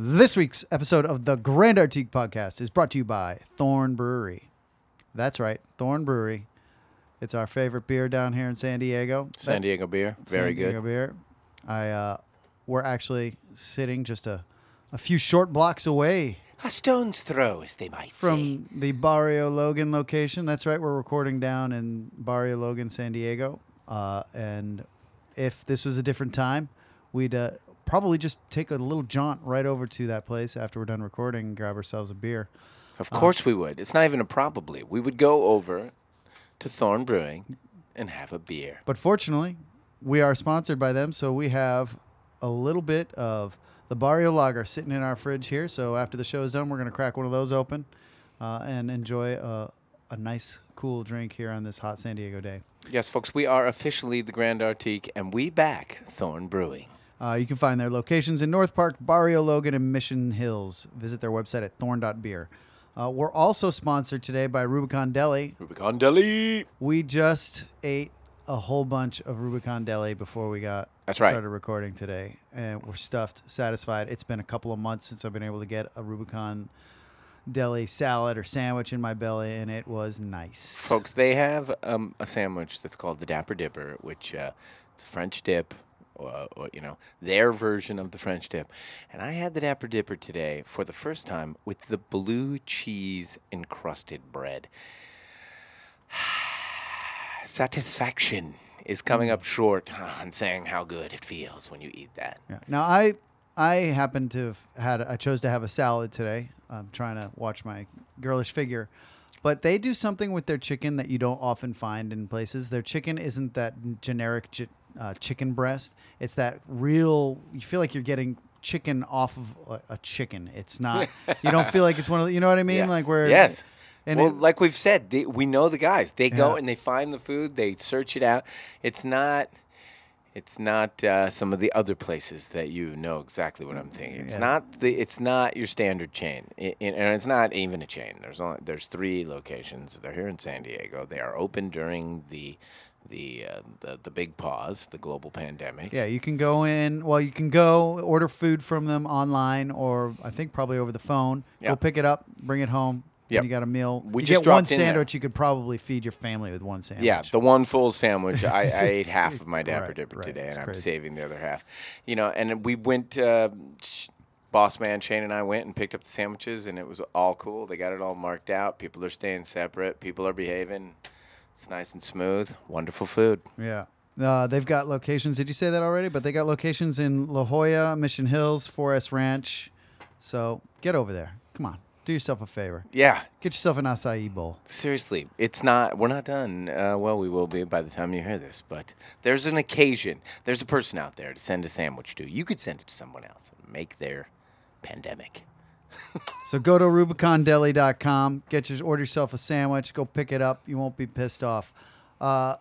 This week's episode of the Grand Artique Podcast is brought to you by Thorn Brewery. That's right, Thorn Brewery. It's our favorite beer down here in San Diego. San Diego beer, very good. San Diego good. beer. I uh, we're actually sitting just a, a few short blocks away A stone's throw, as they might say. from the Barrio Logan location. That's right, we're recording down in Barrio Logan, San Diego. Uh, and if this was a different time, we'd uh, probably just take a little jaunt right over to that place after we're done recording and grab ourselves a beer. Of course we would. It's not even a probably. We would go over to Thorn Brewing and have a beer. But fortunately, we are sponsored by them, so we have a little bit of the Barrio Lager sitting in our fridge here. So after the show is done, we're going to crack one of those open uh, and enjoy a, a nice, cool drink here on this hot San Diego day. Yes, folks, we are officially the Grand Artique, and we back Thorn Brewing. Uh, you can find their locations in North Park, Barrio Logan, and Mission Hills. Visit their website at thorn.beer. Uh, we're also sponsored today by Rubicon Deli. Rubicon Deli. We just ate a whole bunch of Rubicon Deli before we got That's right. started recording today, and we're stuffed, satisfied. It's been a couple of months since I've been able to get a Rubicon Deli salad or sandwich in my belly, and it was nice. Folks, they have um, a sandwich that's called the Dapper Dipper, which uh, it's a French dip, uh, or, you know, their version of the French dip. And I had the Dapper Dipper today for the first time with the blue cheese encrusted bread. Satisfaction is coming up short on saying how good it feels when you eat that. Yeah. Now I I happen to have had I chose to have a salad today. I'm trying to watch my girlish figure. But they do something with their chicken that you don't often find in places. Their chicken isn't that generic chi- uh, chicken breast. It's that real. You feel like you're getting chicken off of a, a chicken. It's not. you don't feel like it's one of the, you know what I mean? Yeah. Like where yes. And well, it- like we've said, they, we know the guys. They go Yeah. and they find the food. They search it out. It's not. It's not uh, some of the other places that you know exactly what I'm thinking. It's Yeah. not the. It's not your standard chain, I- I- and it's not even a chain. There's only there's three locations. They're here in San Diego. They are open during the the uh, the the big pause, the global pandemic. Yeah, you can go in. Well, you can go order food from them online, or I think probably over the phone. Go pick it up, bring it home. Yep. You got a meal. We you just get one sandwich. You could probably feed your family with one sandwich. Yeah, the one full sandwich. I, I ate half of my Dapper Right, Dipper right, today, and I'm crazy. saving the other half. You know, and we went. Uh, Boss man Shane and I went and picked up the sandwiches, and it was all cool. They got it all marked out. People are staying separate. People are behaving. It's nice and smooth. Wonderful food. Yeah. Uh, they've got locations. Did you say that already? But they got locations in La Jolla, Mission Hills, Forest Ranch. So get over there. Come on, do yourself a favor. Yeah, Get yourself an acai bowl. seriously, it's not. We're not done. Uh, well, we will be by the time you hear this. But there's an occasion. There's a person out there to send a sandwich to. You could send it to someone else. and Make their pandemic. So go to RubiconDeli.com. Get your order yourself a sandwich. Go pick it up. You won't be pissed off. Uh,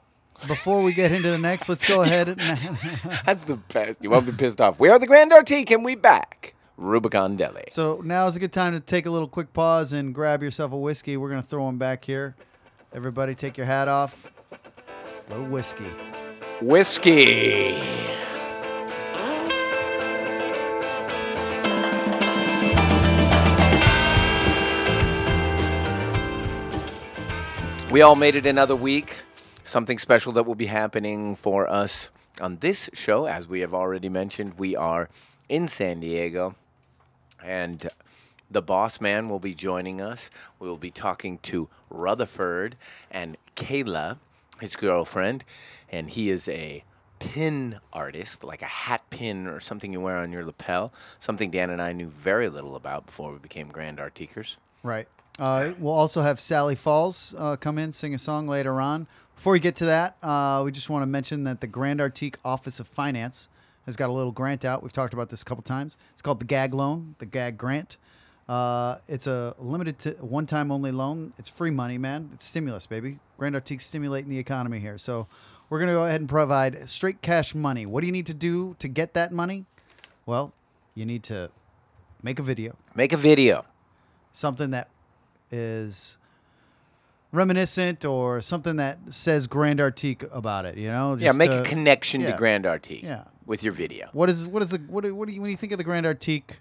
before we get into the next, let's go ahead and That's the best. You won't be pissed off. We are the Grand Artique, and we back Rubicon Deli. So now is a good time to take a little quick pause and grab yourself a whiskey. We're gonna throw them back here. Everybody, take your hat off. A little whiskey. Whiskey. We all made it another week. Something special that will be happening for us on this show. As we have already mentioned, we are in San Diego, and the boss man will be joining us. We will be talking to Rutherford and Kayla, his girlfriend, and he is a pin artist, like a hat pin or something you wear on your lapel. Something Dan and I knew very little about before we became Grand Artiquers. Right. Uh, we'll also have Sallie Falls uh, come in, sing a song later on. Before we get to that, uh, we just want to mention that the Grand Artique Office of Finance has got a little grant out. We've talked about this a couple times. It's called the GAG loan, the GAG grant. Uh, it's a limited to one time only loan. It's free money, man. It's stimulus, baby. Grand Artique stimulating the economy here. So we're going to go ahead and provide straight cash money. What do you need to do to get that money? Well, you need to make a video Make a video. something that is reminiscent or something that says Grand Artique about it. You know, yeah, make uh, a connection yeah. to Grand Artique Yeah. with your video. What is what is the what do, what do you when you think of the Grand Artique?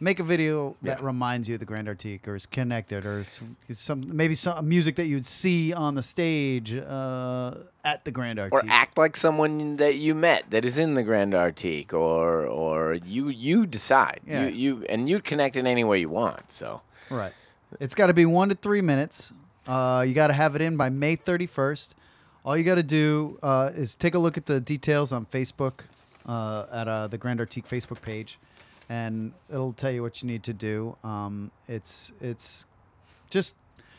Make a video that Yeah. reminds you of the Grand Artique or is connected or some maybe some music that you'd see on the stage uh, at the Grand Artique. or act like someone that you met that is in the Grand Artique, or or you you decide. Yeah. You you and you connect in any way you want. So Right. It's got to be one to three minutes. Uh, you got to have it in by May 31st. All you got to do uh, is take a look at the details on Facebook uh, at uh, the Grand Artique Facebook page, and it'll tell you what you need to do. Um, it's it's just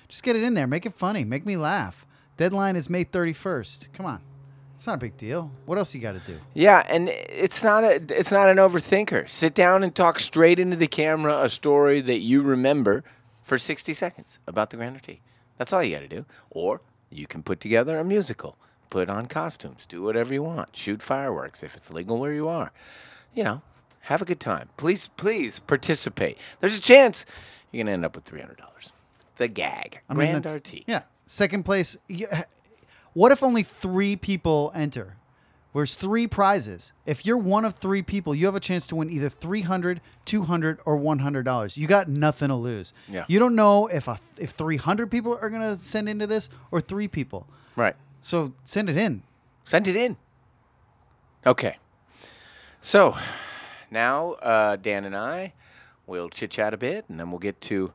just get it in there. Make it funny. Make me laugh. Deadline is May 31st. Come on. It's not a big deal. What else you got to do? yeah, and it's not a it's not an overthinker. Sit down and talk straight into the camera a story that you remember for sixty seconds about the Grand Tea. That's all you got to do. Or you can put together a musical, put on costumes, do whatever you want, shoot fireworks if it's legal where you are. You know, have a good time. Please, please participate. There's a chance you're gonna end up with three hundred dollars. The gag, I mean, Grand that's- Artique. Yeah. Second place. y- What if only three people enter? There's three prizes. If you're one of three people, you have a chance to win either 300 200 or $100. You got nothing to lose. Yeah. You don't know if a, if 300 people are going to send into this or three people. Right. So send it in. Send it in. Okay. So now uh, Dan and I will chit chat a bit, and then we'll get to.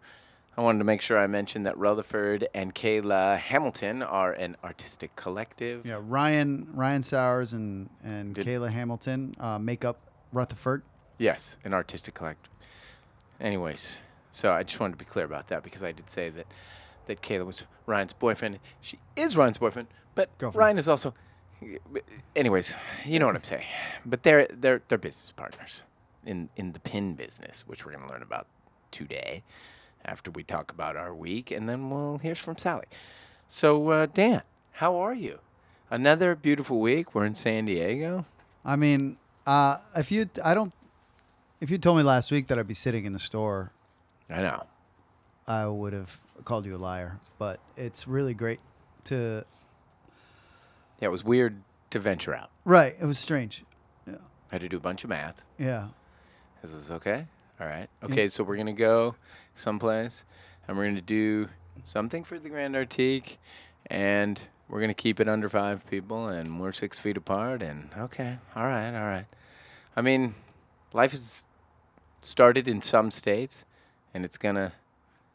I wanted to make sure I mentioned that Rutherford and Kayla Hamilton are an artistic collective. Yeah, Ryan Ryan Sowers and and Did- Kayla Hamilton uh, make up Rutherford. Yes, an artistic collective. Anyways, so I just wanted to be clear about that because I did say that that Kayla was Ryan's boyfriend. She is Ryan's boyfriend, but Girlfriend. Ryan is also. Anyways, you know what I'm saying. But they're they're they're business partners in in the pin business, which we're going to learn about today after we talk about our week, and then we'll hear from Sallie. So uh, Dan, how are you? Another beautiful week. We're in San Diego. I mean, uh, if you I don't if you told me last week that I'd be sitting in the store I know. I would have called you a liar. But it's really great to. Yeah, it was weird to venture out. Right. It was strange. Yeah. I had to do a bunch of math. Yeah. Is this okay? All right. Okay, so we're gonna go someplace, and we're gonna do something for the Grand Artique, and we're gonna keep it under five people, and we're six feet apart. And okay, all right, all right. I mean, life has started in some states, and it's gonna.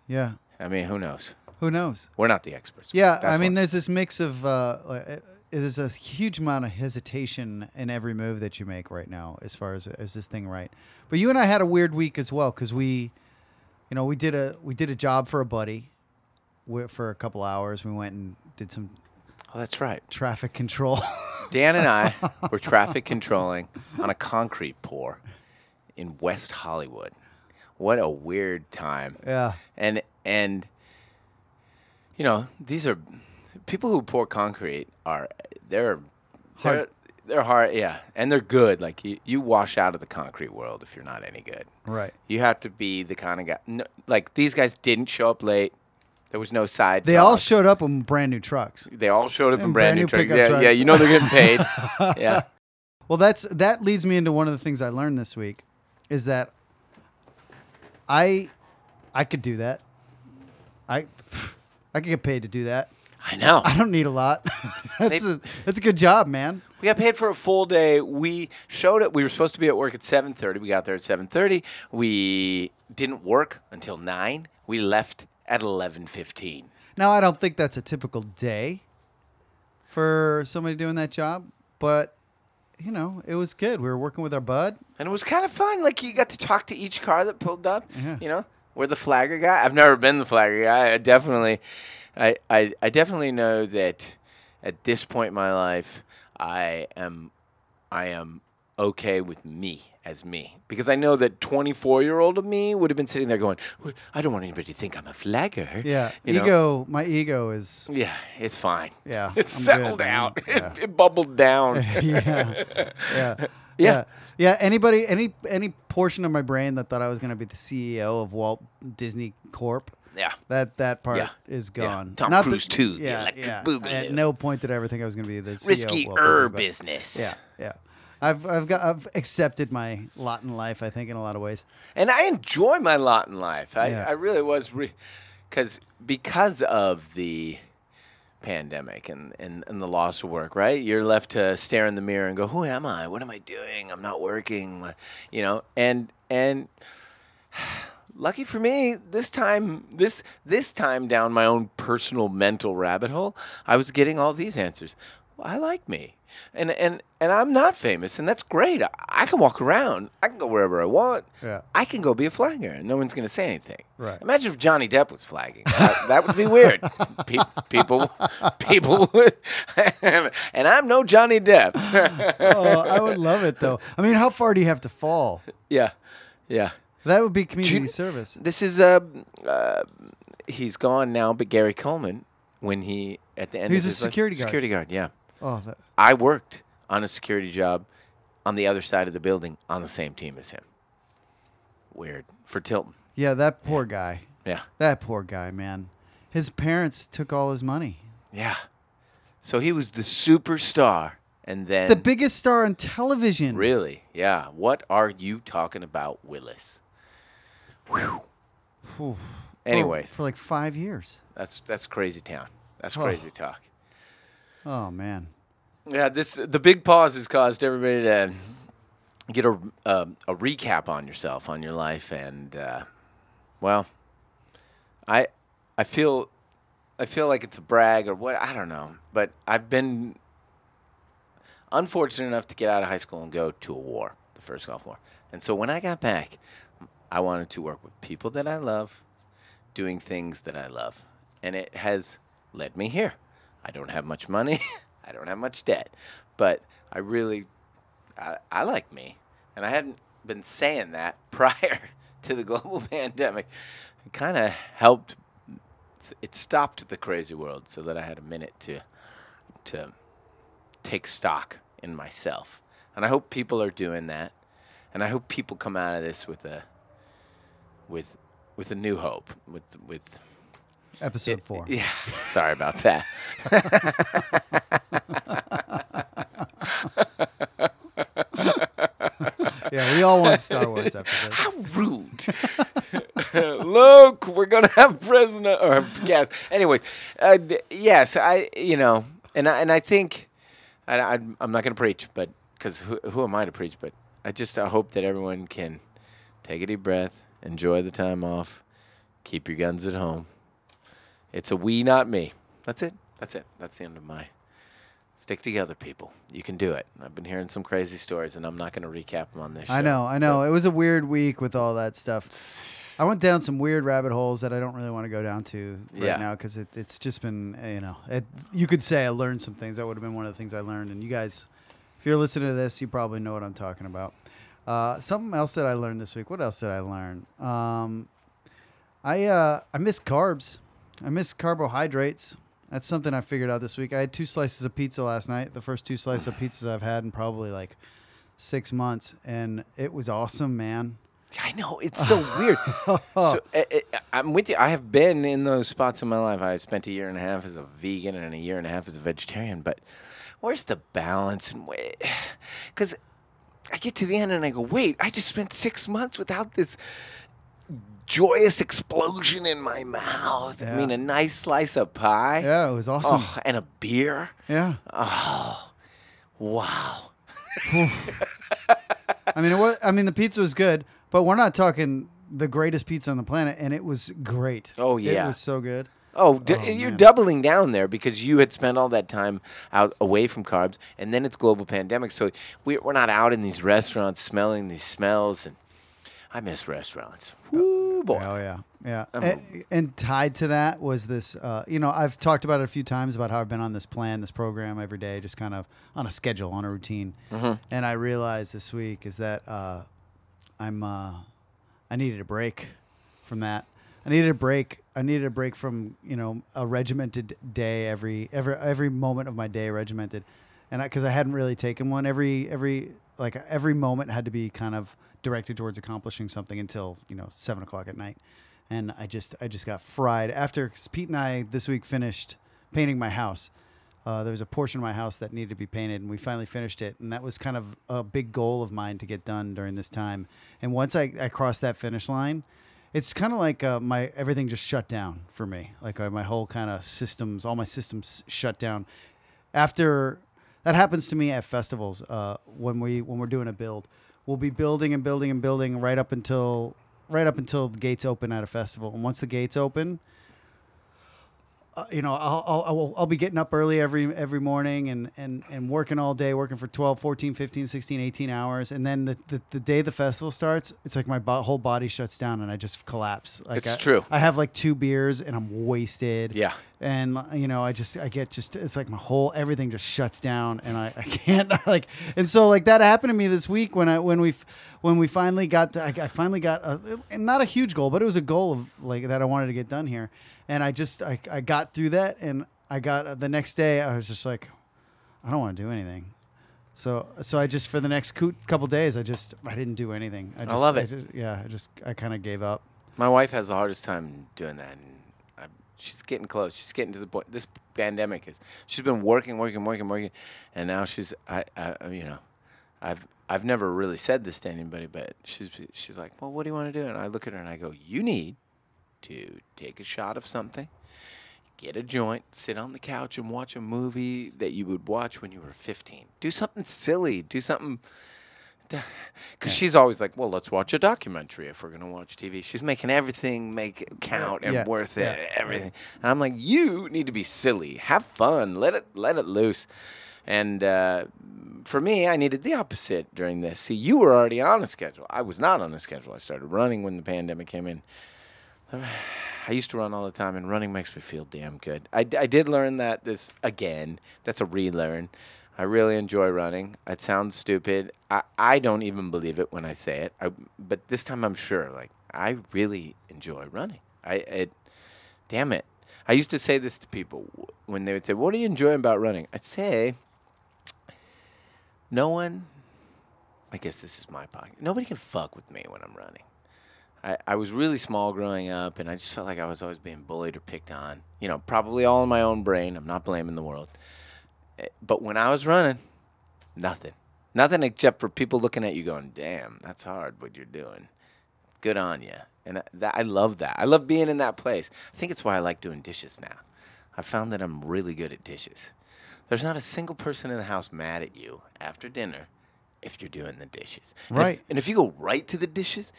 Yeah. I mean, who knows? Who knows? We're not the experts. Yeah. That's I mean, what- there's this mix of. Uh, like, uh, there's a huge amount of hesitation in every move that you make right now, as far as is this thing right. But you and I had a weird week as well because we, you know, we did a we did a job for a buddy, for a couple hours. We went and did some oh, that's right. traffic control. Dan and I were traffic controlling on a concrete pour in West Hollywood. What a weird time. yeah. And and you know, these are people who pour concrete are they're they're, Hard. they're hard, yeah, and they're good. Like you, you wash out of the concrete world if you're not any good. Right. You have to be the kind of guy. No, like these guys didn't show up late. There was no side. They all showed up in brand new trucks. They all showed up in And brand, brand new trucks. Yeah, yeah. You know they're getting paid. yeah. Well, that's that leads me into one of the things I learned this week, is that I I could do that. I I could get paid to do that. I know. I don't need a lot. that's They- a that's a good job, man. We got paid for a full day. We showed it. We were supposed to be at work at 7:30. We got there at 7:30. We didn't work until 9. We left at 11:15. Now I don't think that's a typical day for somebody doing that job, but you know, it was good. We were working with our bud. And it was kind of fun. Like you got to talk to each car that pulled up. Yeah. You know, we're the flagger guy. I've never been the flagger guy. I definitely, I, I, I definitely know that at this point in my life, I am, I am okay with me as me because I know that 24 year old of me would have been sitting there going, I don't want anybody to think I'm a flagger. Yeah, You know? ego. My ego is Yeah, it's fine. yeah. It's I'm settled man. out. Yeah. It, it bubbled down. yeah, yeah, Yeah. yeah, yeah. Anybody, any, any portion of my brain that thought I was going to be the CEO of Walt Disney Corp, yeah. that that part Yeah. is gone. Tom Not Cruise too, the Yeah, electric yeah. boogaloo. At no point did I ever think I was going to be the CEO Risky of Walt er but- business. Yeah, yeah. I've I've got I've accepted my lot in life. I think in a lot of ways. and I enjoy my lot in life. I, Yeah. I really was, because because of the pandemic and, and, and the loss of work, right? You're left to stare in the mirror and go, "Who am I? What am I doing? I'm not working," you know. And and lucky for me, this time this this time down my own personal mental rabbit hole, I was getting all these answers. Well, I like me. And, and and I'm not famous, and that's great. I, I can walk around. I can go wherever I want. Yeah. I can go be a flagger, and no one's going to say anything. Right. Imagine if Johnny Depp was flagging. That, that would be weird. Pe- people, people, would, and I'm no Johnny Depp. Oh, I would love it though. I mean, how far do you have to fall? yeah, yeah. That would be community you- service. This is uh, uh, he's gone now, but Gary Coleman, when he at the end, He's of a his life- security guard. Security guard, yeah. Oh, that, I worked on a security job on the other side of the building on the same team as him. Weird for Tilton. yeah, that poor guy. Yeah, That poor guy, man. His parents took all his money. yeah. So he was the superstar, and then The biggest star on television. really, yeah. What are you talking about, Willis? Whew. For- Anyways, for, like five years. that's that's crazy town. That's Oh. crazy talk. Oh man. Yeah, this the big pause has caused everybody to get a a, a recap on yourself, on your life, and uh, well, I I feel I feel like it's a brag or what I don't know, but I've been unfortunate enough to get out of high school and go to a war, the first Gulf War, and so when I got back, I wanted to work with people that I love, doing things that I love, and it has led me here. I don't have much money. I don't have much debt, but I really, I, I like me, and I hadn't been saying that prior to the global pandemic. It kind of helped. It stopped the crazy world so that I had a minute to, to take stock in myself, and I hope people are doing that, and I hope people come out of this with a, with, with a new hope, with with Episode four. yeah, sorry about that. Yeah, we all want Star Wars episodes. How rude. Look, we're gonna have president or guest. Anyways, uh, th- yes, I you know, and I, and I think I, I I'm not gonna preach, but because who, who am I to preach? But I just I hope that everyone can take a deep breath, enjoy the time off, keep your guns at home. It's a we, not me. That's it. That's it. That's the end of my. Stick together, people. You can do it. I've been hearing some crazy stories, and I'm not going to recap them on this. I show. know, I know. It was a weird week with all that stuff. I went down some weird rabbit holes that I don't really want to go down to right Yeah. now because it, it's just been, you know, it, you could say I learned some things. That would have been one of the things I learned. And you guys, if you're listening to this, you probably know what I'm talking about. Uh, something else that I learned this week. What else did I learn? Um, I uh, I miss carbs. I miss carbohydrates. That's something I figured out this week. I had two slices of pizza last night. The first two slices of pizzas I've had in probably like six months, and it was awesome, man. I know it's so weird. So uh, uh, I'm with you. I have been in those spots in my life. I spent a year and a half as a vegan and a year and a half as a vegetarian. But where's the balance? And because I get to the end and I go, wait, I just spent six months without this joyous explosion in my mouth. I mean, a nice slice of pie. Yeah, it was awesome. Oh, and a beer. Yeah, Oh, wow. I mean, it was. I mean, the pizza was good, but we're not talking the greatest pizza on the planet, and it was great. Oh, yeah, it was so good. Oh, d- Oh, you're man. doubling down there because you had spent all that time out away from carbs, and then it's global pandemic. So we, we're not out in these restaurants smelling these smells, and I miss restaurants. Woo, boy. Oh yeah, yeah. And, and tied to that was this. Uh, you know, I've talked about it a few times about how I've been on this plan, this program every day, just kind of on a schedule, on a routine. Mm-hmm. And I realized this week is that uh, I'm. Uh, I needed a break from that. I needed a break. I needed a break from you know a regimented day every every every moment of my day regimented, and because I, hadn't really taken one every every like every moment had to be kind of directed towards accomplishing something until you know seven o'clock at night, and I just I just got fried after Pete and I this week finished painting my house. uh, there was a portion of my house that needed to be painted, and we finally finished it. And that was kind of a big goal of mine to get done during this time. And once I, I crossed that finish line, it's kind of like uh, my everything just shut down for me. Like uh, my whole kind of systems, all my systems shut down. After that happens to me at festivals uh, when we when we're doing a build, we'll be building and building and building right up until right up until the gates open at a festival. And once the gates open, uh, you know, I'll, I'll, I'll, I'll be getting up early every every morning and, and, and working all day, working for 12, 14, 15, 16, 18 hours. And then the, the, the day the festival starts, it's like my bo- whole body shuts down and I just collapse. Like It's I, true. I have like two beers and I'm wasted. Yeah. And, you know, I just, I get just, it's like my whole, everything just shuts down and I, I can't like, and so like that happened to me this week when I, when we, when we finally got, to, I, I finally got a, not a huge goal, but it was a goal of like that I wanted to get done here and I just I, I got through that and I got uh, the next day I was just like I don't want to do anything. So so I just for the next coo- couple days I just I didn't do anything. I, just, love it. just- yeah, I just I kind of gave up. My wife has the hardest time doing that, and I, she's getting close. She's getting to the point. This pandemic is. She's been working, working, working, working, and now she's. I, I, you know, I've I've never really said this to anybody, but she's she's like, well, what do you want to do? And I look at her and I go, you need to take a shot of something, get a joint, sit on the couch and watch a movie that you would watch when you were 15. Do something silly. Do something. Because she's always like, well, let's watch a documentary if we're going to watch TV. She's making everything make it count and Yeah, worth yeah, it, everything. And I'm like, you need to be silly. Have fun. Let it, let it loose. And uh, for me, I needed the opposite during this. See, you were already on a schedule. I was not on a schedule. I started running when the pandemic came in. I used to run all the time, and running makes me feel damn good. I, I did learn that this again. That's a relearn. I really enjoy running. It sounds stupid. I, I don't even believe it when I say it. I, but this time I'm sure. Like I really enjoy running. I it, damn it. I used to say this to people when they would say, "What do you enjoy about running?" I'd say, "No one." I guess this is my pocket. Nobody can fuck with me when I'm running. I, I was really small growing up, and I just felt like I was always being bullied or picked on. You know, probably all in my own brain. I'm not blaming the world. Eh, But when I was running, nothing. Nothing except for people looking at you going, damn, that's hard what you're doing. Good on you. And I- that, I love that. I love being in that place. I think it's why I like doing dishes now. I found that I'm really good at dishes. There's not a single person in the house mad at you after dinner if you're doing the dishes. And if- Right. and if you go right to the dishes,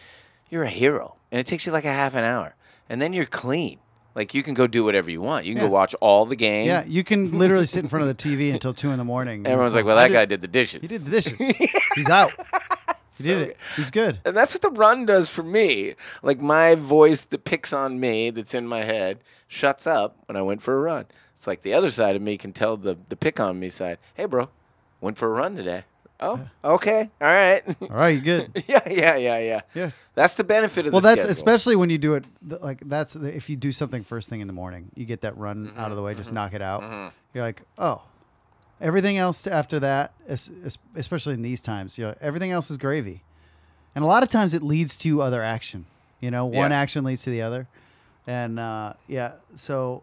you're a hero. And it takes you like a half an hour. And then you're clean. Like you can go do whatever you want. You can Yeah. go watch all the games. Yeah, you can literally sit in front of the TV until two in the morning. Everyone's like, well, I that guy did the dishes. He did the dishes. He's out. He did it. He's good. And that's what the run does for me. Like my voice that picks on me, that's in my head, shuts up when I went for a run. It's like the other side of me can tell the, the pick on me side, hey, bro, went for a run today. Oh, okay. All right. All right, you good. yeah, yeah, yeah, yeah. Yeah. That's the benefit of Well, the that's schedule. especially when you do it th- like that's the, if you do something first thing in the morning, you get that run Mm-hmm, out of the way, just knock it out. You're like, oh, everything else to- after that, es- es- especially in these times, you know, everything else is gravy, and a lot of times it leads to other action. You know, one Yes. action leads to the other, and uh, yeah, so.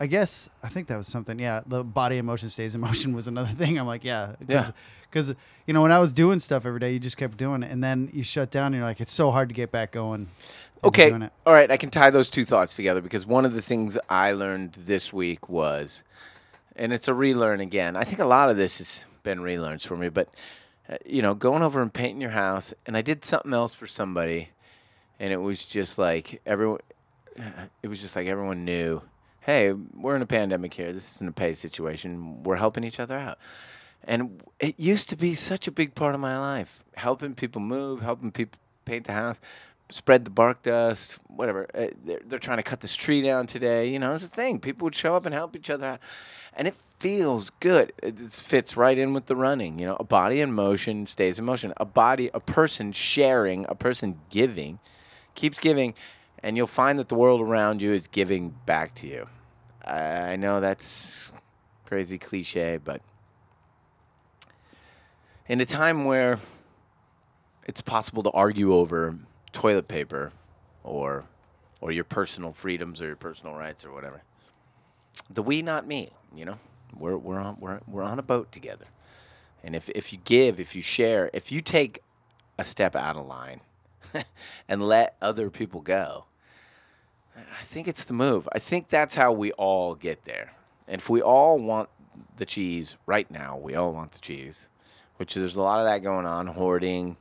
I guess I think that was something. Yeah, the body in motion stays in motion was another thing. I'm like, yeah, Yeah. because you know when I was doing stuff every day, you just kept doing it, and then you shut down. and You're like, it's so hard to get back going. Okay. doing it. All right. I can tie those two thoughts together because one of the things I learned this week was, and it's a relearn again. I think a lot of this has been relearns for me, but, uh, you know, going over and painting your house, and I did something else for somebody, and it was just like everyone, it was just like everyone knew, hey, we're in a pandemic here. This isn't a pay situation. We're helping each other out. And it used to be such a big part of my life, helping people move, helping people paint the house, spread the bark dust, whatever. Uh, they're, they're trying to cut this tree down today. You know, it's a thing. People would show up and help each other out. And it feels good. It, it fits right in with the running. You know, a body in motion stays in motion. A body, a person sharing, a person giving, keeps giving, and you'll find that the world around you is giving back to you. I know that's crazy cliche, but in a time where it's possible to argue over toilet paper or or your personal freedoms or your personal rights or whatever. The we not me, you know? We're we're on we're we're on a boat together. And if if you give, if you share, if you take a step out of line and let other people go, I think it's the move. I think that's how we all get there. And if we all want the cheese right now, we all want the cheese, which there's a lot of that going on, hoarding,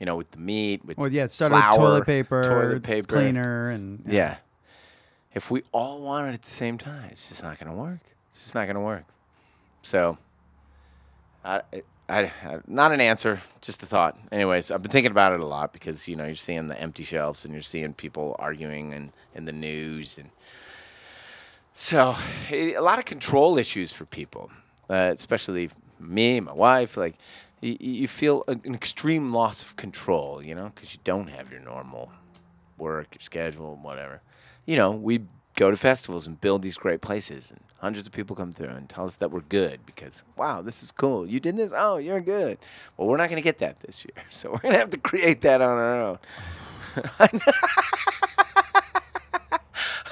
you know, with the meat, with Well, yeah, it started flour, with toilet paper, toilet paper, cleaner, and yeah. If we all want it at the same time, it's just not going to work. It's just not going to work. So, I, I, I, not an answer, just a thought. Anyways, I've been thinking about it a lot because you know you're seeing the empty shelves and you're seeing people arguing and in the news and so eh, a lot of control issues for people, uh, especially me, my wife. Like you, you feel an an extreme loss of control, you know, because you don't have your normal work, your schedule, whatever. You know, we go to festivals and build these great places, and hundreds of people come through and tell us that we're good because, wow, this is cool. You did this? Oh, you're good. Well, we're not going to get that this year, so we're going to have to create that on our own.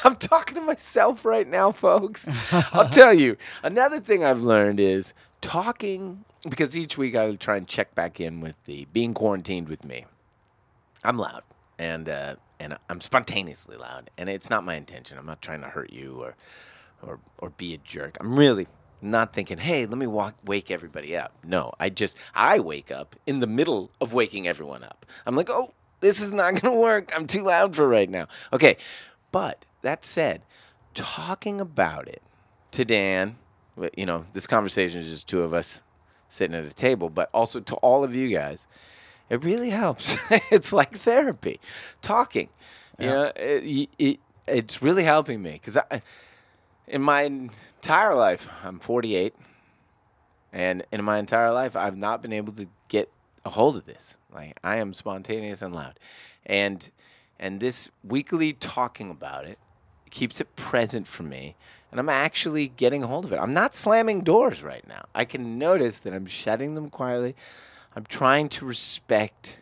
I'm talking to myself right now, folks. I'll tell you. Another thing I've learned is talking because each week I try and check back in with the being quarantined with me. I'm loud and uh, and I'm spontaneously loud, and it's not my intention. I'm not trying to hurt you or or or be a jerk. I'm really not thinking, hey, let me walk, wake everybody up. No, I just I wake up in the middle of waking everyone up. I'm like, oh, this is not gonna work. I'm too loud for right now. Okay, but that said, talking about it to Dan, you know, this conversation is just two of us sitting at a table, but also to all of you guys, it really helps. it's like therapy, talking. You know, it, it, it's really helping me because I, in my entire life, I'm 48, and in my entire life, I've not been able to get a hold of this. Like I am spontaneous and loud, and and this weekly talking about it keeps it present for me and i'm actually getting a hold of it i'm not slamming doors right now i can notice that i'm shutting them quietly i'm trying to respect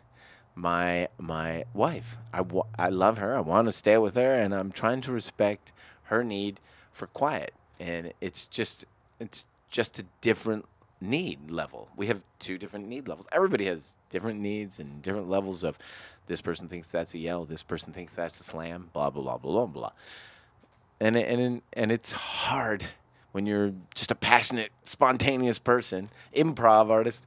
my my wife. I, I love her. I want to stay with her and i'm trying to respect her need for quiet. And it's just it's just a different need level. We have two different need levels. Everybody has different needs and different levels of this person thinks that's a yell this person thinks that's a slam blah blah blah blah blah blah. And and and it's hard when you're just a passionate, spontaneous person, improv artist.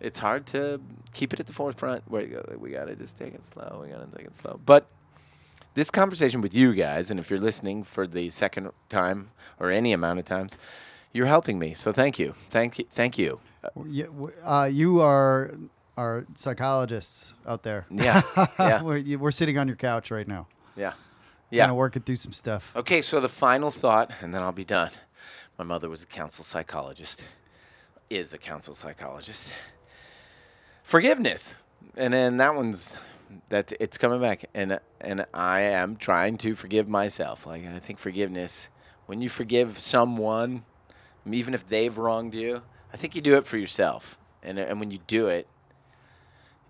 It's hard to keep it at the forefront. Where you go, we gotta just take it slow. We gotta take it slow. But this conversation with you guys, and if you're listening for the second time or any amount of times, you're helping me. So thank you, thank you, thank you. Uh, Yeah, uh, you are our psychologists out there. Yeah, yeah, we're, we're sitting on your couch right now, yeah, yeah. kind of working through some stuff. Okay, so the final thought, and then I'll be done. My mother was a counsel psychologist, is a counsel psychologist. Forgiveness, and then that one's that it's coming back, and and I am trying to forgive myself. Like I think forgiveness, when you forgive someone, even if they've wronged you, I think you do it for yourself, and and when you do it,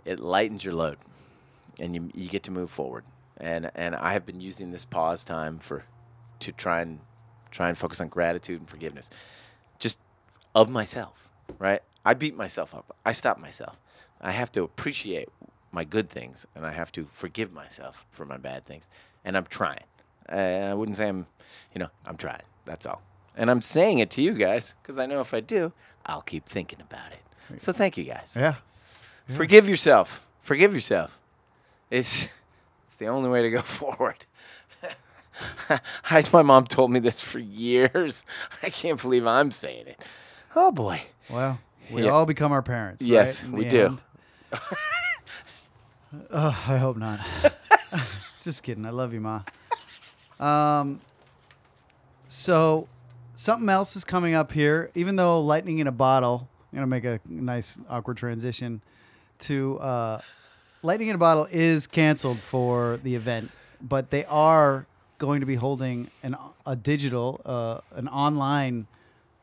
it lightens your load and you you get to move forward. And and I have been using this pause time for to try and try and focus on gratitude and forgiveness, just of myself. Right? I beat myself up. I stop myself. I have to appreciate my good things, and I have to forgive myself for my bad things. And I'm trying. I wouldn't say I'm, you know, I'm trying. That's all. And I'm saying it to you guys because I know if I do, I'll keep thinking about it. So thank you guys. Yeah. Forgive yourself. Forgive yourself. It's it's the only way to go forward. My mom told me this for years. I can't believe I'm saying it. Oh boy. Well, we Yeah. all become our parents. Yes, right, we do. end. oh, I hope not. Just kidding. I love you, ma. Um, so something else is coming up here. Even though lightning in a bottle, I'm gonna make a nice awkward transition to uh, lightning in a bottle is canceled for the event, but they are going to be holding an a digital, uh, an online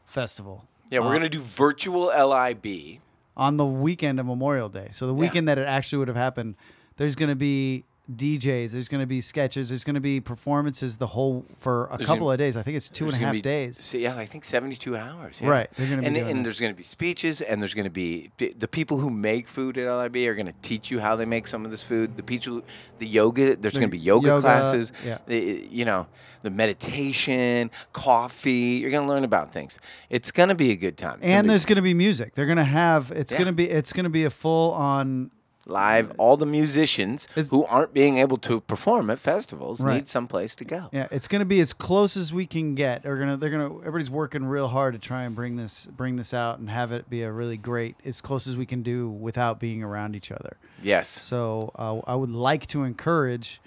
festival. Yeah, we're Uh, gonna do virtual LIB. On the weekend of Memorial Day. So the weekend that it actually would have happened, there's going to be DJs. There's going to be sketches. There's going to be performances the whole for a There's couple gonna- of days. I think it's two and a gonna half be- days. So, yeah, I think 72 hours. yeah. Right, they're gonna be and and there's going to be speeches, and there's going to be the people who make food at LIB are going to teach you how they make some of this food. The people, the yoga, there's The going to be yoga, yoga, classes. yeah. the- you know, the meditation, coffee. You're going to learn about things. It's going to be a good time. It's gonna And there's going to be music. They're going to have. It's Yeah. going to be. It's going to be a full on. Live. All the musicians Is- who aren't being able to perform at festivals Right. need some place to go. Yeah, it's going to be as close as we can get. They're gonna. They're gonna. Everybody's working real hard to try and bring this bring this out and have it be a really great as close as we can do without being around each other. Yes. So uh, I would like to encourage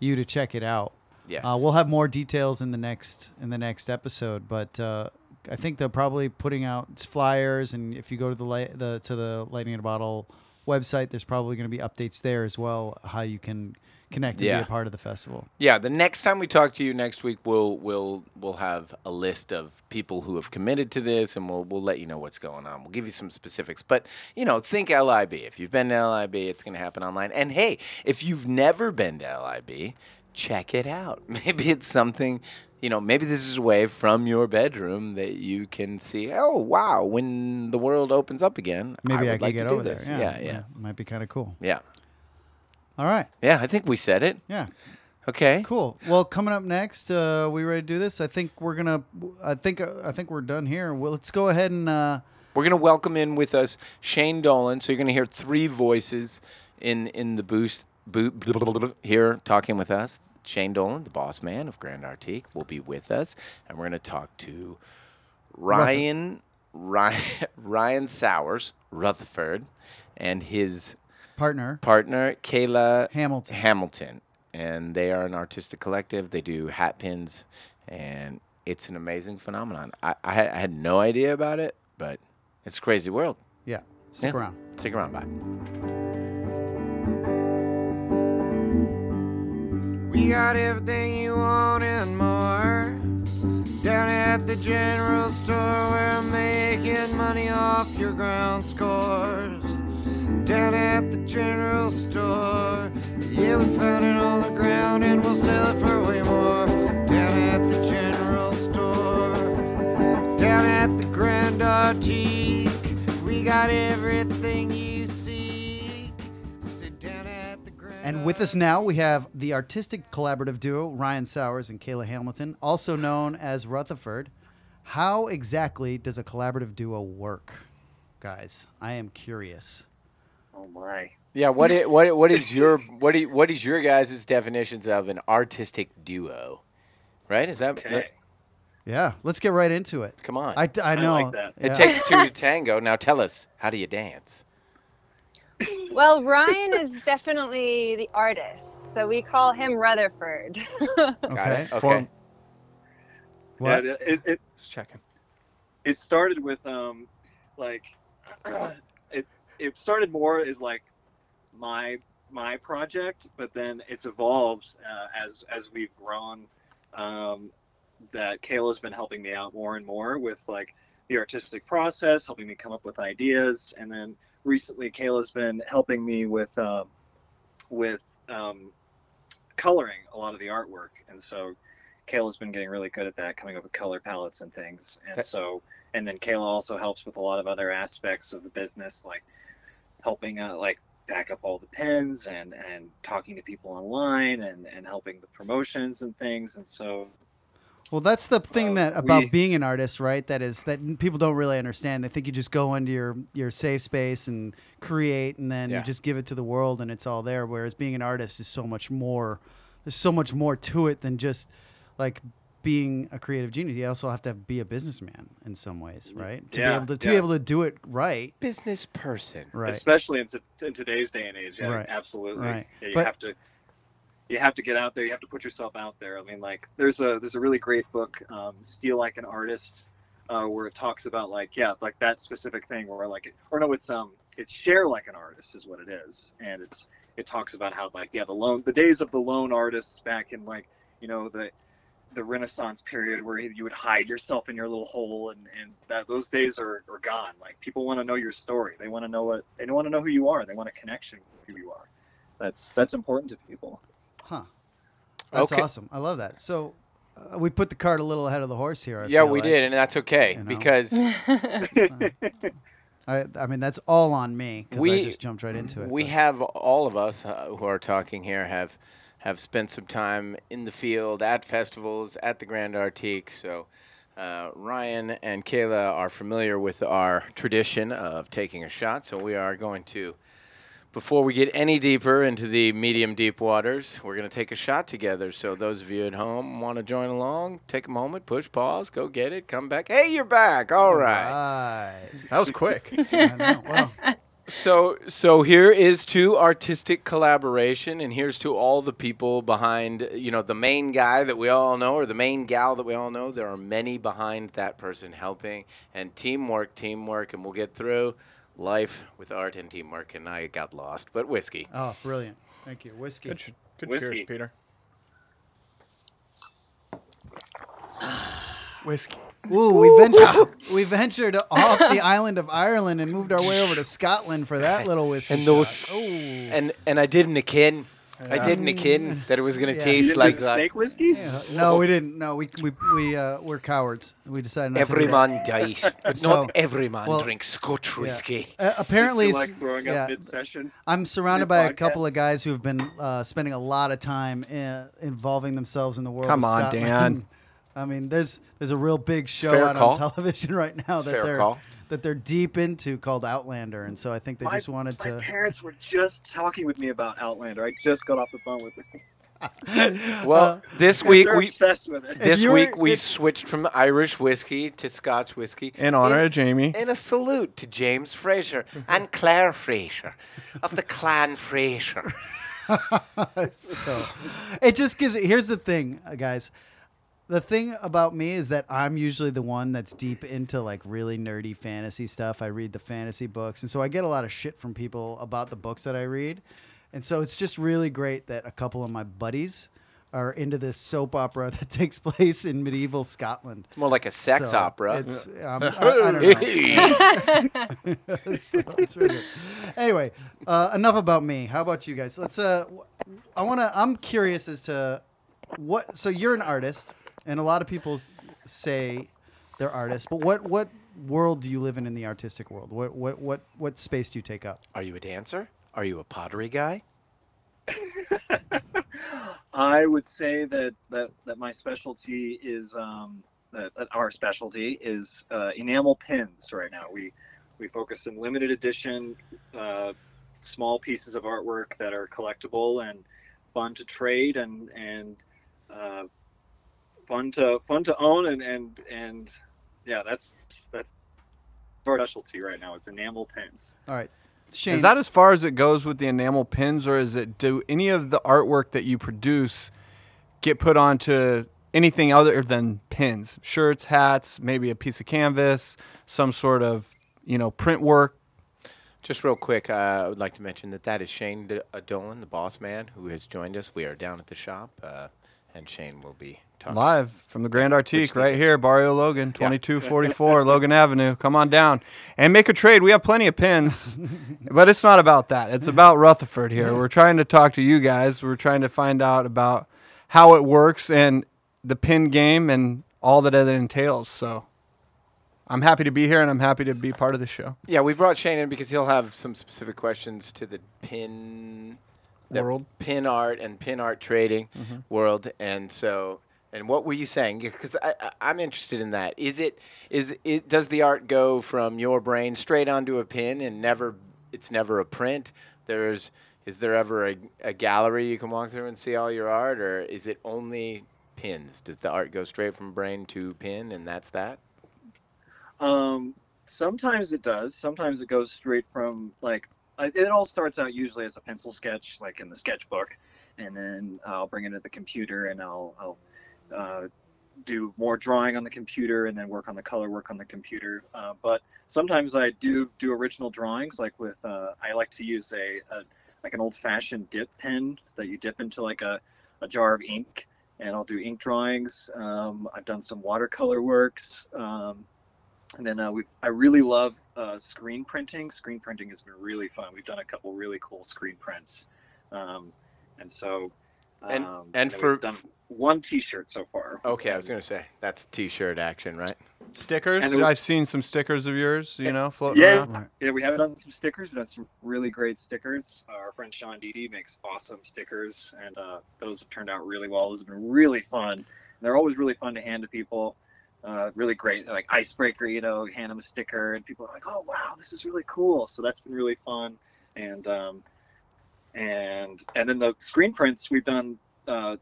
you to check it out. Yes. Uh, we'll have more details in the next in the next episode, but uh, I think they're probably putting out flyers, and if you go to the light, the to the Lightning in a Bottle website, there's probably going to be updates there as well, how you can connect and Yeah. be a part of the festival. Yeah, the next time we talk to you next week, we'll we'll we'll have a list of people who have committed to this, and we'll we'll let you know what's going on. We'll give you some specifics, but you know, think LIB. If you've been to LIB, it's going to happen online. And hey, if you've never been to LIB, check it out. Maybe it's something. You know, maybe this is a way from your bedroom that you can see. Oh, wow! When the world opens up again, Maybe I, would could like get over this. there. Yeah, yeah, might be kind of cool. yeah, All right, yeah. I think we said it. yeah, Okay. cool. Well, coming up next, uh, we ready to do this? I think we're gonna. I think I think we're done here. Well, let's go ahead and. Uh, We're to welcome in with us Shane Dolan. So you're to hear three voices in in the booth, booth here talking with us. Shane Dolan, the boss man of Grand Artique, will be with us, and we're going to talk to Ryan Ryan Ryan Sowers Rutherford and his partner partner Kayla Hamilton. Hamilton, and they are an artistic collective. They do hat pins, and it's an amazing phenomenon. I, I, had, I had no idea about it, but it's a crazy world. Yeah, stick Yeah. around. Stick around, bye. We got everything you want and more. Down at the general store, we're making money off your ground scores. Down at the general store, yeah, we found it on the ground and we'll sell it for way more. Down at the general store, down at the Grand Artique, we got everything And with us now, we have the artistic collaborative duo Ryan Sowers and Kayla Hamilton, also known as Rutherford. How exactly does a collaborative duo work, guys? I am curious. Oh my. Yeah, what is, what what is your what is, what is your guys' definitions of an artistic duo? Right? Is that, Okay. Yeah, let's get right into it. come on? I, I know. like that. it takes two to tango. Now tell us, how do you dance? Well, Ryan is definitely the artist, so we call him Rutherford. Okay. it? Okay. For- What? Yeah, it, it Just checking. it started with um like it it started more as like my my project, but then it's evolved uh, as as we've grown. Um, that Kayla's been helping me out more and more with like the artistic process, helping me come up with ideas, and then recently Kayla's been helping me with um, with um, coloring a lot of the artwork, and so Kayla's been getting really good at that, coming up with color palettes and things, and That- so and then Kayla also helps with a lot of other aspects of the business, like helping uh, like back up all the pins and and talking to people online and and helping with promotions and things, and so Well, that's the thing Uh, that about we- being an artist, right? That is that people don't really understand. They think you just go into your your safe space and create, and then Yeah. you just give it to the world, and it's all there. Whereas being an artist is so much more. There's so much more to it than just like being a creative genius. You also have to be a businessman in some ways, right? To be Yeah, able to to be able to do it right, Business person. right? especially in, t- in today's day and age, yeah, Right. absolutely. Right. Yeah, you But- have to you have to get out there. You have to put yourself out there. I mean, like there's a there's a really great book, um, "Steal Like an Artist," uh, where it talks about like yeah, like that specific thing where like or no, it's um it's share like an artist is what it is, and it's it talks about how like yeah the lone the days of the lone artist back in like you know the the Renaissance period where you would hide yourself in your little hole, and and that those days are, are gone. Like people want to know your story. They want to know what they want to know who you are. They want a connection with who you are. that's that's important to people. Huh. That's Okay. awesome. I love that. So uh, we put the cart a little ahead of the horse here. I yeah, we like. did, and that's okay you know. because I, I mean, that's all on me because I We- just jumped right into it. we but- have all of us uh, who are talking here have have spent some time in the field at festivals at the Grand Artique. So uh, Ryan and Kayla are familiar with our tradition of taking a shot. So we are going to. Before we get any deeper into the medium deep waters, we're going to take a shot together. So, those of you at home want to join along, take a moment, push pause, go get it, come back. Hey, you're back. All right. Right. That was quick. Well, So so here is to artistic collaboration and here's to all the people behind you know the main guy that we all know or the main gal that we all know there are many behind that person helping and teamwork teamwork and we'll get through life with art and teamwork and I got lost but whiskey oh, brilliant. Thank you. Whiskey. Good, good Whiskey. cheers, Peter. Whiskey. Ooh, we ventured we ventured off the island of Ireland and moved our way over to Scotland for that little whiskey. and those shot. Ooh. and and I didn't a kid I didn't a kid that it was going to Yeah. You taste did like the that snake whiskey. Yeah. No, we didn't. No, we we we uh, we're cowards. We decided not every to. do that. man dies but So- not every man well, drinks scotch whiskey Uh, apparently, You like s- throwing yeah, up mid-session. I'm surrounded mid by a couple podcast? of guys who have been uh, spending a lot of time uh, involving themselves in the world. Come of on, Scotland. Dan. I mean, there's there's a real big show Fair out call. on television right now It's that fair they're call. That they're deep into called Outlander, and so I think they My, just wanted my to. My parents were just talking with me about Outlander. I just got off the phone with them. well this week we obsessed with it. This were- week we if- switched from Irish whiskey to Scotch whiskey. In honor in, of Jamie. in a salute to James Fraser and Claire Fraser of the clan Fraser. so it just gives here's the thing uh, guys the thing about me is that i'm usually the one that's deep into like really nerdy fantasy stuff i read the fantasy books and so i get a lot of shit from people about the books that i read and so it's just really great that a couple of my buddies are into this soap opera that takes place in medieval scotland It's more like a sex So opera. It's um, I, I don't know. So it's really good. Anyway, uh, enough about me. How about you guys? Let's. Uh, I want to. I'm curious as to what. So you're an artist, and a lot of people s- say they're artists. But what what world do you live in in the artistic world? What what what what space do you take up? Are you a dancer? Are you a pottery guy? I would say that that, that my specialty is um, that, that our specialty is uh, enamel pins. Right now, we we focus in limited edition, uh, small pieces of artwork that are collectible and fun to trade and and uh, fun to fun to own and and and yeah, that's that's our specialty right now. Is enamel pins. All right, Shane. Is that as far as it goes with the enamel pins, or is it do any of the artwork that you produce get put onto anything other than pins? Shirts, hats, maybe a piece of canvas, some sort of you know print work. Just real quick, uh, I would like to mention that that is Shane D- uh, Dolan, the boss man, who has joined us. We are down at the shop, uh, and Shane will be Live from the Grand Artique right here, Barrio Logan, 2244 Logan Avenue. Come on down and make a trade. We have plenty of pins, but it's not about that. It's about Rutherford here. We're trying to talk to you guys. We're trying to find out about how it works and the pin game and all that it entails. So I'm happy to be here and I'm happy to be part of the show. Yeah, we brought Shane in because he'll have some specific questions to the pin World. pin art and pin art trading Mm-hmm. world, and so. And what were you saying? Because I'm interested in that. Is it is it does the art go from your brain straight onto a pin and never it's never a print? There's is there ever a, a gallery you can walk through and see all your art, or is it only pins? Does the art go straight from brain to pin, and that's that? Um, sometimes it does. Sometimes it goes straight from like it all starts out usually as a pencil sketch, like in the sketchbook, and then I'll bring it to the computer and I'll I'll uh, do more drawing on the computer and then work on the color work on the computer. Uh, but sometimes I do do original drawings, like with uh, I like to use a, a like an old fashioned dip pen that you dip into like a, a jar of ink, and I'll do ink drawings. Um, I've done some watercolor works. Um, and then uh, we I really love uh, screen printing. Screen printing has been really fun. We've done a couple really cool screen prints Um, and so, And- um, and for- done one T-shirt so far. Okay, I was gonna say that's T-shirt action, right? Stickers. And it- I've seen some stickers of yours. You know, floating Yeah. around. Right. Yeah, we have done some stickers. We've done some really great stickers. Uh, our friend Sean Didi makes awesome stickers, and uh, those have turned out really well. Those have been really fun. And they're always really fun to hand to people. Uh, really great, like icebreaker. You know, hand them a sticker, and people are like, "Oh, wow, this is really cool." So that's been really fun. And um, and and then the screen prints we've done. Uh,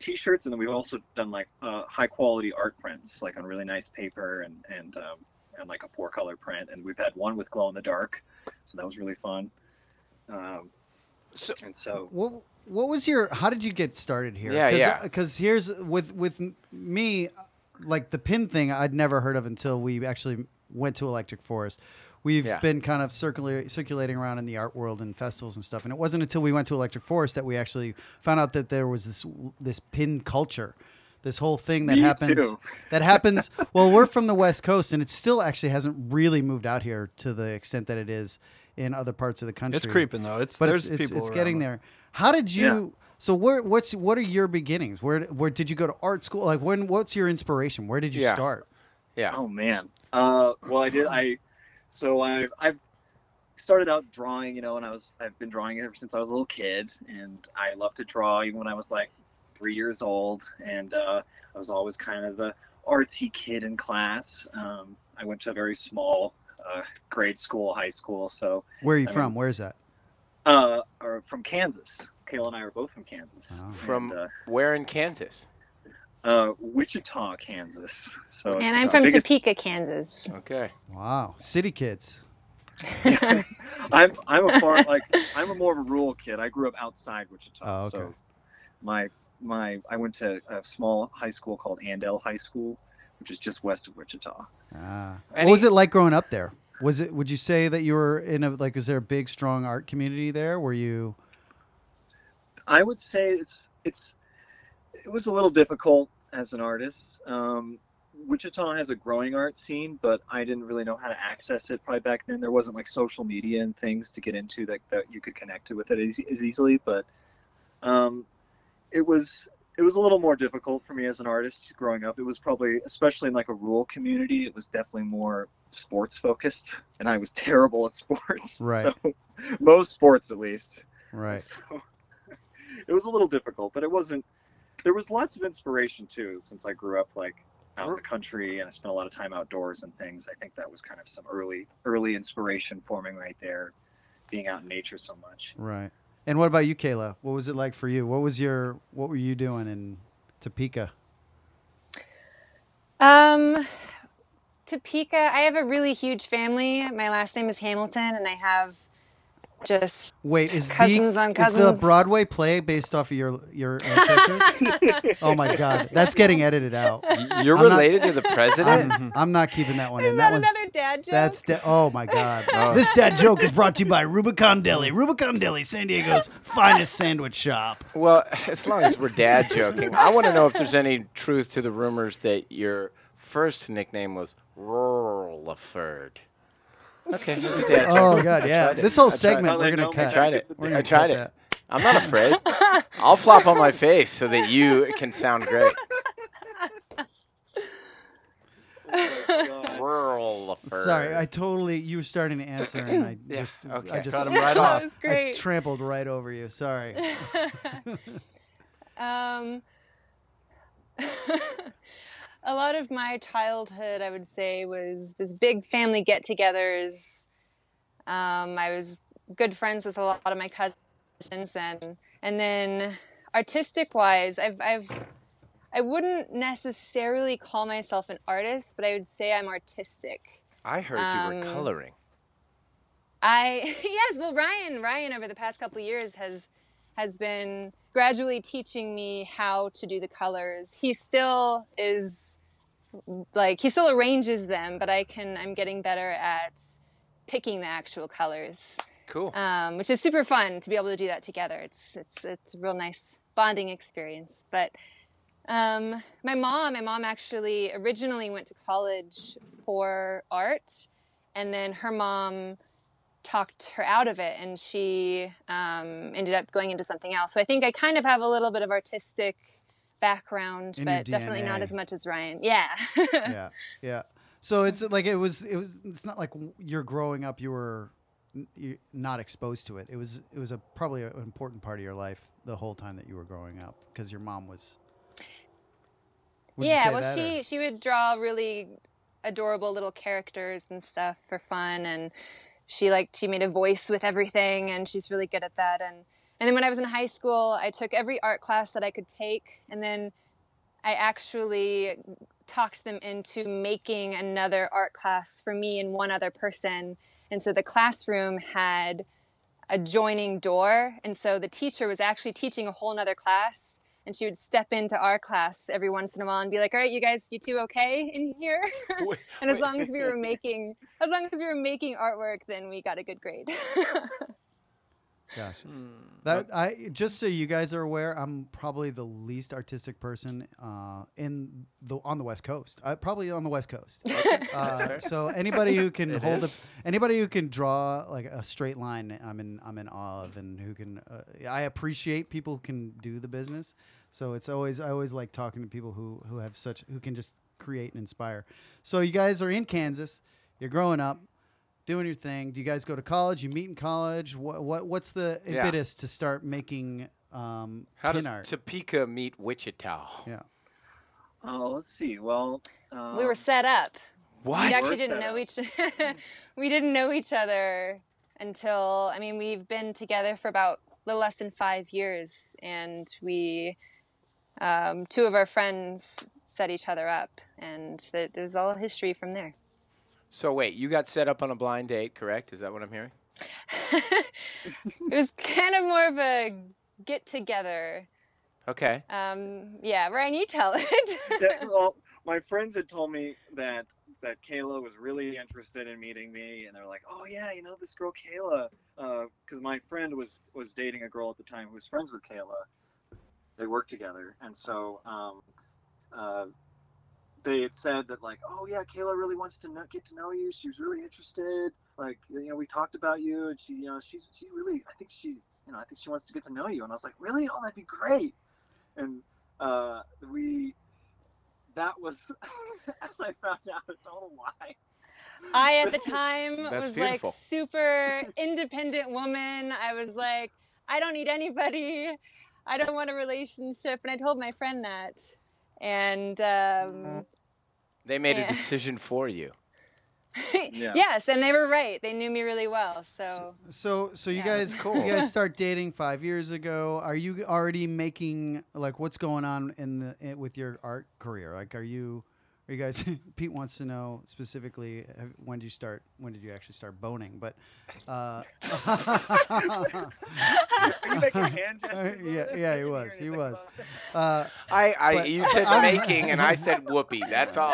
t-shirts and then we've also done like uh, high quality art prints like on really nice paper and and um, and like a four color print and we've had one with glow in the dark so that was really fun um, So- and so What what was your? How did you get started here? Yeah, Cause, yeah. Because here's with with me, like the pin thing, I'd never heard of until we actually went to Electric Forest. We've Yeah. been kind of circular, circulating around in the art world and festivals and stuff, and it wasn't until we went to Electric Forest that we actually found out that there was this this pin culture, this whole thing that Me happens too. that happens. well, we're from the West Coast, and it still actually hasn't really moved out here to the extent that it is in other parts of the country It's creeping though. It's but there's it's, it's, people. it's getting around. there. How did you? Yeah. So where? What's what are your beginnings? Where where did you go to art school? Like when? What's your inspiration? Where did you Yeah. start? Yeah. oh man uh, well i did i so I've, i've started out drawing you know and i was i've been drawing ever since i was a little kid and i love to draw even when i was like three years old and uh, i was always kind of the artsy kid in class um, i went to a very small uh, grade school high school so Where are you I from? mean- Where's that? uh, are from Kansas. Kayla and I are both from Kansas. Oh. From- And, Where in Kansas? Uh, Wichita, Kansas. So And I'm from biggest- Topeka, Kansas. Okay. Wow, city kids. I'm I'm a far like I'm a more of a rural kid. I grew up outside Wichita. Oh, okay. So my my I went to a small high school called Andale High School, which is just west of Wichita. Ah. Any- what was it like growing up there? Was it? Would you say that you were in a like? Is there a big, strong art community there? Were you? I would say it's it's it was a little difficult as an artist. Um, Wichita has a growing art scene, but I didn't really know how to access it probably back then. There wasn't like social media and things to get into that, that you could connect to with it as, as easily. But um, it was it was a little more difficult for me as an artist growing up. It was probably especially in like a rural community. It was definitely more sports focused, and I was terrible at sports. Right. So most sports, at least. Right. So it was a little difficult, but it wasn't. There was lots of inspiration too, since I grew up like out in the country and I spent a lot of time outdoors and things. I think that was kind of some early, early inspiration forming right there, being out in nature so much. Right. And what about you, Kayla? What was it like for you? What was your? What were you doing in Topeka? Um, Topeka, I have a really huge family. My last name is Hamilton, and I have just Wait, is cousins the on is the Broadway play based off of your your ancestors? oh my God, that's getting edited out. You're I'm not- related to the president? I'm, I'm not keeping that one Is in. that one's another dad joke? that's da- oh my God. Oh. This dad joke is brought to you by Rubicon Deli. Rubicon Deli, San Diego's finest sandwich shop. Well, as long as we're dad joking, I want to know if there's any truth to the rumors that your first nickname was Rurlaford. Okay, that's a dad. Oh God, yeah. This whole segment we're gonna cut. I tried it. We're I tried it. I'm not afraid. I'll flop on my face so that you can sound great. Rurlaford. Sorry, I totally. You were starting to answer, and I Yeah, just, okay. I just Cut him right that off. was I great. trampled right over you. Sorry. um, a lot of my childhood, I would say, was was big family get-togethers. Um, I was good friends with a lot of my cousins, and and then artistic-wise, I've I've I wouldn't necessarily call myself an artist, but I would say I'm artistic. I heard you were Um, coloring. I yes, well Ryan Ryan over the past couple of years has has been gradually teaching me how to do the colors. He still is like he still arranges them, but I can I'm getting better at picking the actual colors, Cool. um, which is super fun to be able to do that together. It's it's it's a real nice bonding experience. But um, my mom, my mom actually originally went to college for art, and then her mom talked her out of it, and she um, ended up going into something else. So I think I kind of have a little bit of artistic background, In but definitely not as much as Ryan. Yeah. yeah, yeah. So it's like it was. It was. It's not like you're growing up. You were not exposed to it. It was. It was a probably an important part of your life the whole time that you were growing up because your mom was. Would yeah, well, that, or- she she would draw really adorable little characters and stuff for fun, and she liked she made a voice with everything, and she's really good at that. And and then when I was in high school, I took every art class that I could take, and then I actually talked them into making another art class for me and one other person. And so the classroom had a joining door. And so the teacher was actually teaching a whole nother class. And she would step into our class every once in a while and be like, all right, you guys, you two okay in here? Wait, and as wait. long as we were making, as long as we were making artwork, then we got a good grade. Gosh, Hmm. that I just so you guys are aware, I'm probably the least artistic person uh, in the on the West Coast. Uh, probably on the West Coast. uh, so anybody who can It hold a, anybody who can draw like a straight line, I'm in I'm in awe of, and who can. Uh, I appreciate people who can do the business. So it's always I always like talking to people who who have such who can just create and inspire. So you guys are in Kansas. You're growing up doing your thing. Do you guys go to college? You meet in college. What what what's the Yeah. impetus to start making um, How pin does art? Topeka meet Wichita? yeah. Oh, let's see. Well, um, we were set up. What? We actually We're didn't know up. each. we didn't know each other until I mean we've been together for about a little less than five years, and we um, two of our friends set each other up, and it was all history from there. So wait, you got set up on a blind date, correct? Is that what I'm hearing? It was kind of more of a get together. Okay. Um, yeah, Ryan, you tell it. Yeah, well, my friends had told me that that Kayla was really interested in meeting me, and they're like, "Oh yeah, you know this girl Kayla," because my friend was was dating a girl at the time who was friends with Kayla. They worked together, and so um, uh, they had said that like, "Oh yeah, Kayla really wants to know, get to know you. She was really interested. Like, you know, we talked about you, and she, you know, she's she really, I think she's, you know, I think she wants to get to know you." And I was like, "Really? Oh, that'd be great." And uh, we that was as I found out a total lie. I at the time That's was beautiful. like super independent woman. I was like, I don't need anybody. I don't want a relationship, and I told my friend that. And um, They made a decision for you. Yeah. yes, and they were right. They knew me really well. So So so you Yeah. guys Cool. you guys start dating five years ago. Are you already making like what's going on in the in, with your art career? Like, are you are you guys? Pete wants to know specifically have- when did you start? When did you actually start boning? But uh, Are you making hand gestures? Yeah, over yeah, he was, he was. uh. I, I But- you said making and I said whoopee. That's all.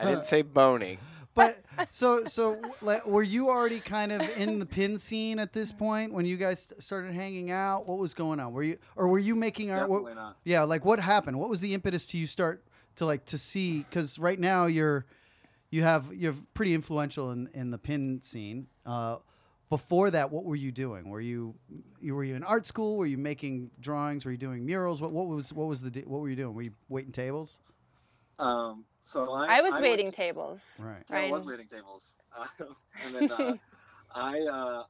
I didn't say boning. But so so like, were you already kind of in the pin scene at this point when you guys started hanging out? What was going on? Were you or were you making art? What- Definitely not. Yeah, like what happened? What was the impetus to you start to like to see? Because right now you're you have you're pretty influential in in the pin scene. Uh, before that, what were you doing? Were you you were you in art school? Were you making drawings? Were you doing murals? What what was what was the what were you doing? Were you waiting tables? Um, so I, I was went- waiting tables. Right. Yeah, I was waiting tables. Uh, and then uh, I uh,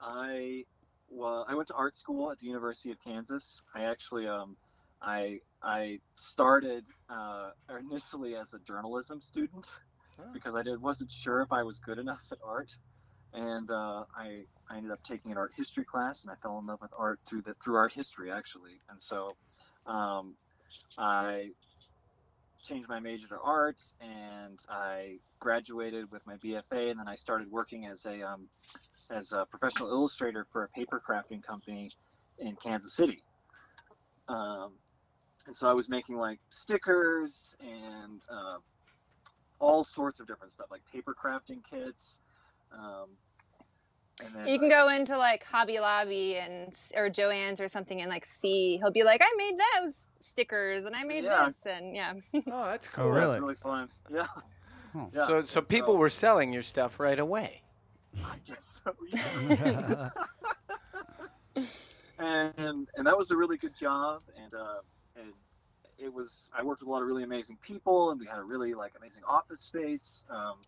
I well I went to art school at the University of Kansas. I actually um I I started uh, initially as a journalism student because I did wasn't sure if I was good enough at art, and uh, I I ended up taking an art history class and I fell in love with art through the through art history actually, and so um, I changed my major to art and I graduated with my BFA and then I started working as a um, as a professional illustrator for a paper crafting company in Kansas City. Um, and so I was making like stickers and uh, all sorts of different stuff, like paper crafting kits. Um, then You can go into like Hobby Lobby and or Joann's or something and like see. He'll be like, "I made those stickers and I made Yeah. this and yeah." Oh, that's Oh, cool. really? It's really fun. Yeah. Oh. Yeah, So, so and people so- were selling your stuff right away. I guess so. Yeah. and and that was a really good job, and uh, and it was I worked with a lot of really amazing people, and we had a really like amazing office space. Um,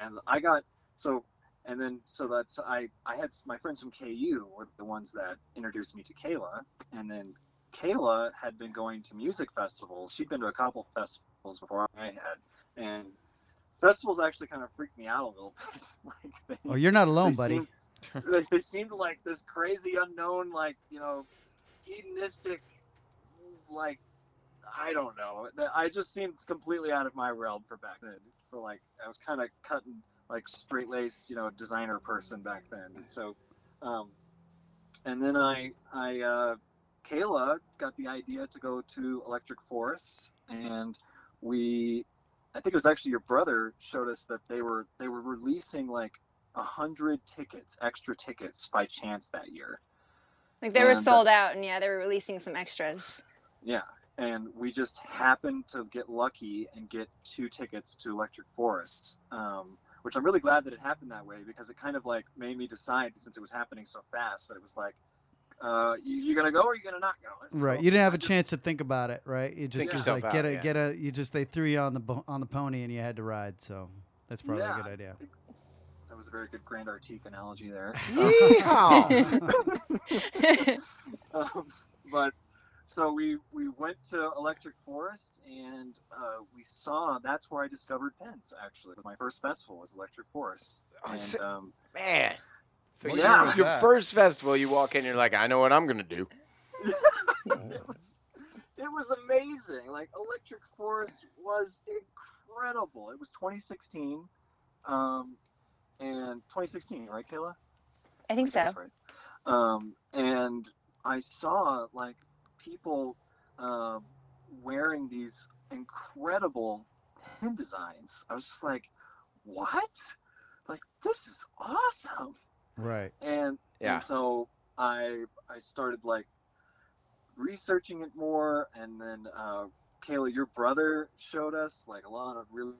and I got so and then so that's I I had my friends from KU were the ones that introduced me to Kayla, and then Kayla had been going to music festivals. She'd been to a couple festivals before I had, and festivals actually kind of freaked me out a little bit. like they, Oh, you're not alone, they buddy. seemed- they, they seemed like this crazy unknown, like you know, hedonistic, like I don't know. I just seemed completely out of my realm for back then. For like, I was kind of cutting like straight laced, you know, designer person back then, and so, um, and then I, I, uh, Kayla got the idea to go to Electric Forest, and we, I think it was actually your brother showed us that they were they were releasing like a hundred tickets, extra tickets by chance that year. Like they were And, uh, sold out, and yeah, they were releasing some extras. Yeah, and we just happened to get lucky and get two tickets to Electric Forest, um, which I'm really glad that it happened that way because it kind of like made me decide since it was happening so fast that it was like, uh, you, you gonna go or you're gonna not go? So Right. You didn't have I a just- chance to think about it, right? You just Think was yourself like get out, a yeah. get a you just they threw you on the bo- on the pony and you had to ride. So that's probably Yeah. a good idea. That was a very good Grand Artique analogy there. um, but so we we went to Electric Forest and uh, we saw that's where I discovered pens. Actually, my first festival was Electric Forest, Oh, and so- um, Man. So What your- your that? first festival, you walk in, you're like, I know what I'm gonna do. it was it was amazing. Like Electric Forest was incredible. It was 2016, um, and 2016, right, Kayla? I think so. That's right. Um, and I saw like people um wearing these incredible pin designs. I was just like, what? Like this is awesome. Right. And, Yeah. and so I I started like researching it more, and then uh, Kayla, your brother showed us like a lot of really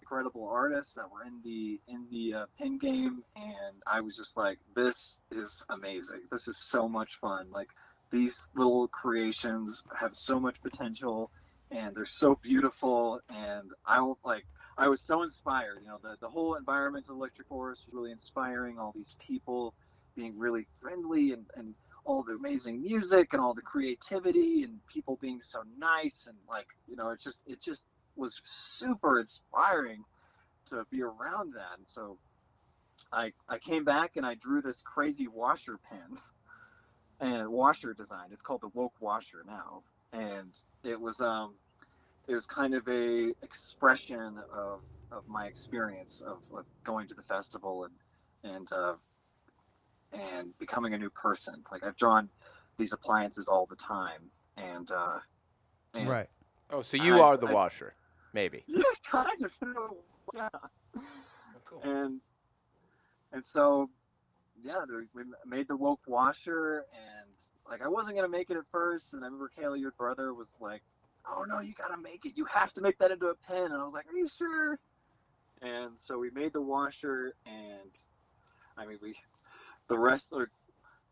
incredible artists that were in the in the uh, pin game, and I was just like, this is amazing. This is so much fun. Like these little creations have so much potential, and they're so beautiful, and I like. I was so inspired. You know, the, the whole environment of Electric Forest was really inspiring. All these people being really friendly and, and all the amazing music and all the creativity and people being so nice and like, you know, it just it just was super inspiring to be around that. And so I I came back and I drew this crazy washer pen and washer design. It's called the Woke Washer now. And it was um it was kind of a expression of, of my experience of, of going to the festival and and uh, and becoming a new person. Like I've drawn these appliances all the time, and, uh, and Right. Oh, so you I- are the I- washer, maybe. yeah, kind of. in a- Yeah. cool. And and so yeah, we made the woke washer, and like I wasn't gonna make it at first, and I remember Kayla, your brother, was like, "Oh no, you gotta make it. You have to make that into a pen." And I was like, "Are you sure?" And so we made the washer, and I mean, we the rest are.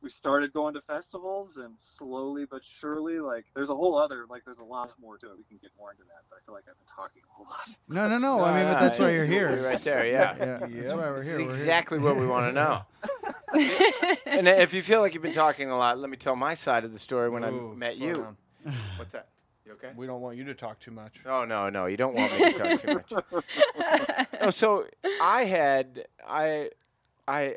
We started going to festivals, and slowly but surely, like there's a whole other, like there's a lot more to it. We can get more into that, but I feel like I've been talking a whole lot. No, no, no. I mean, but that's why you're here. Right there, yeah. Yeah, that's why we're This here. is We're here. exactly what we want to know. and if you feel like you've been talking a lot, let me tell my side of the story when Ooh, I met you. down. What's that? You okay? We don't want you to talk too much. Oh no, no, you don't want me to talk too much. No, so I had I I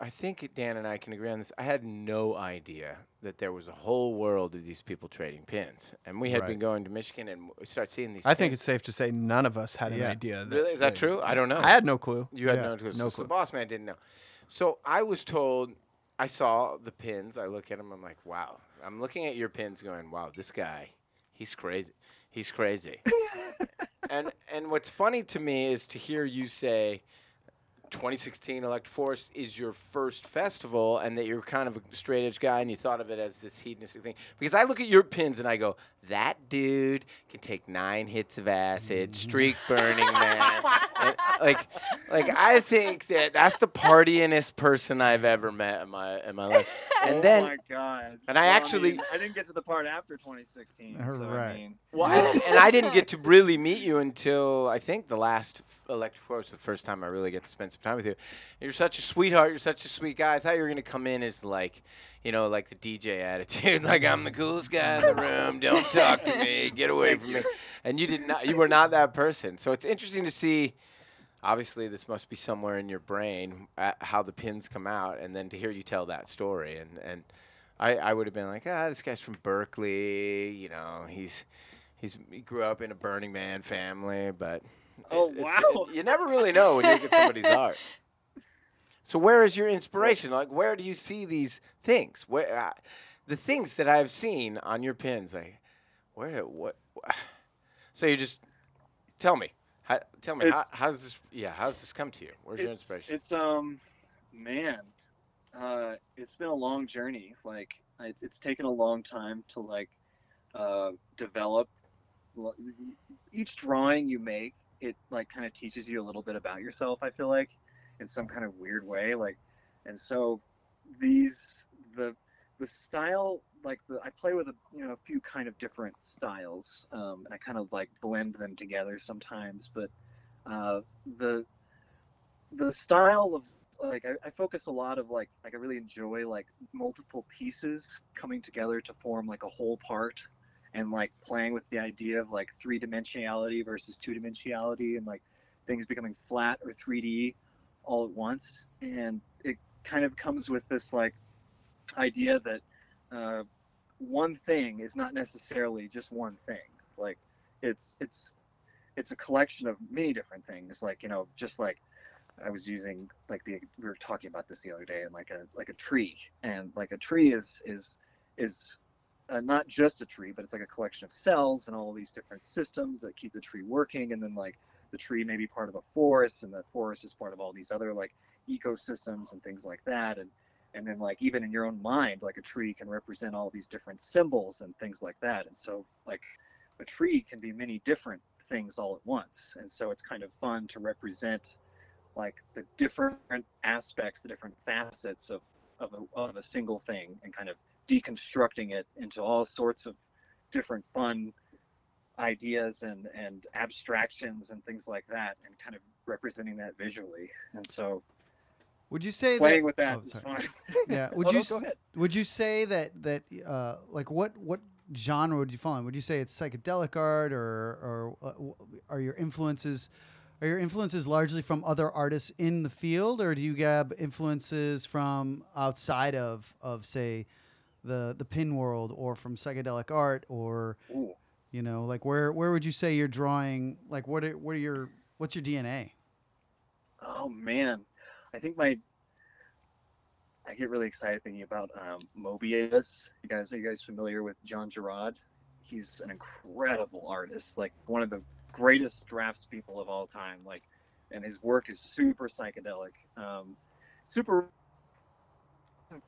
I think Dan and I can agree on this. I had no idea that there was a whole world of these people trading pins, and we had been going to Michigan and we start seeing these. I think it's safe to say none of us had an idea. That really is that they- true? I don't know. I had no clue. You had Yeah, no clue. no So clue. the boss man didn't know. So I was told. I saw the pins. I look at them. I'm like, wow. I'm looking at your pins, going, wow, this guy, he's crazy. He's crazy. and and what's funny to me is to hear you say. 2016 Electric Forest is your first festival, and that you're kind of a straight edge guy, and you thought of it as this hedonistic thing. Because I look at your pins and I go, that dude can take nine hits of acid, mm. streak burning man, And, like, like I think that that's the partyingest person I've ever met in my in my life. And oh then, my god! and I Well, actually- mean, I didn't get to the part after 2016. So, Right. I mean, well, I, and I didn't get to really meet you until I think the last Electric Forest was the first time I really get to spend some time with you. You're such a sweetheart. You're such a sweet guy. I thought you were gonna come in as like, you know, like the DJ attitude, like I'm the coolest guy in the room. Don't talk to me. Get away from me. And you did not. You were not that person. So it's interesting to see. Obviously, this must be somewhere in your brain uh, how the pins come out, and then to hear you tell that story, and and I, I would have been like, ah, this guy's from Berkeley. You know, he's he's he grew up in a Burning Man family, but Oh, it- wow. it- you never really know when you look at somebody's art. So where is your inspiration? Like, where do you see these things? Where uh, the things that I've seen on your pins? Like, where what? So you just tell me. How, tell me how, does this? Yeah, how does this come to you? Where's your inspiration? it's um, man, uh, it's been a long journey. Like it's it's taken a long time to like uh, develop. Each drawing you make, it like kind of teaches you a little bit about yourself. I feel like, in some kind of weird way. Like, and so these the the style like the I play with a you know a few kind of different styles, um, and I kind of like blend them together sometimes. But uh, the the style of like I, I focus a lot of like like I really enjoy like multiple pieces coming together to form like a whole part and like playing with the idea of like three dimensionality versus two dimensionality and like things becoming flat or 3D all at once and it kind of comes with this like idea that uh, one thing is not necessarily just one thing. Like it's it's it's a collection of many different things. Like you know just like I was using like the we were talking about this the other day and like a like a tree. And like a tree is is is uh, not just a tree but it's like a collection of cells and all these different systems that keep the tree working. And then like the tree may be part of a forest and the forest is part of all these other like ecosystems and things like that. And and then like even in your own mind like a tree can represent all these different symbols and things like that. And so like a tree can be many different things all at once. And so it's kind of fun to represent like the different aspects the different facets of of a, of a single thing and kind of deconstructing it into all sorts of different fun ideas and and abstractions and things like that and kind of representing that visually and so Would you say playing that, with that oh, is fun Yeah. Oh, Would no, you go ahead. would you say that that uh like what what genre would you fall in? Would you say it's psychedelic art or or uh, are your influences are your influences largely from other artists in the field or do you grab influences from outside of of say the the pin world or from psychedelic art or Ooh. You know like where where would you say you're drawing like what are, what are your what's your DNA? Oh man, I think my I get really excited thinking about um, Mobius. You guys, are you guys familiar with Jean Giraud? He's an incredible artist, like one of the greatest drafts people of all time. Like, and his work is super psychedelic, um, super.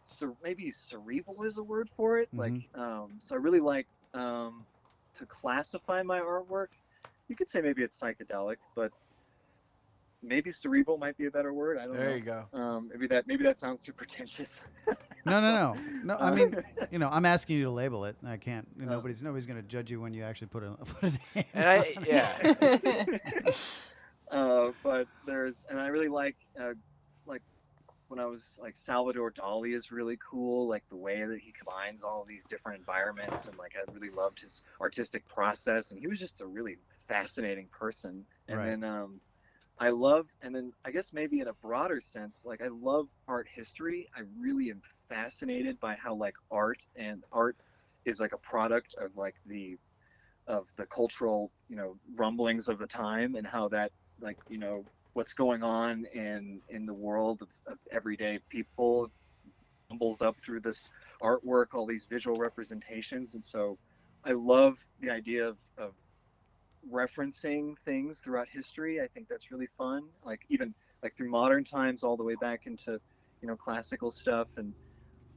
So maybe cerebral is a word for it. Like, um, so I really like um, to classify my artwork. You could say maybe it's psychedelic, but maybe cerebral might be a better word. I don't There know. There you go. Um, maybe that maybe that sounds too pretentious. No, no, no. No, I mean, you know, I'm asking you to label it. I can't. Nobody's nobody's going to judge you when you actually put a put a name. And I, on it. yeah, uh, but there's and I really like uh, like when I was like Salvador Dali is really cool. Like the way that he combines all of these different environments and like I really loved his artistic process and he was just a really fascinating person. And Right. then um, I love, and then I guess maybe in a broader sense, like I love art history. I really am fascinated by how like art and art is like a product of like the of the cultural you know rumblings of the time and how that like you know what's going on in in the world of, of everyday people tumbles up through this artwork all these visual representations and so i love the idea of, of referencing things throughout history i think that's really fun like even like through modern times all the way back into you know classical stuff and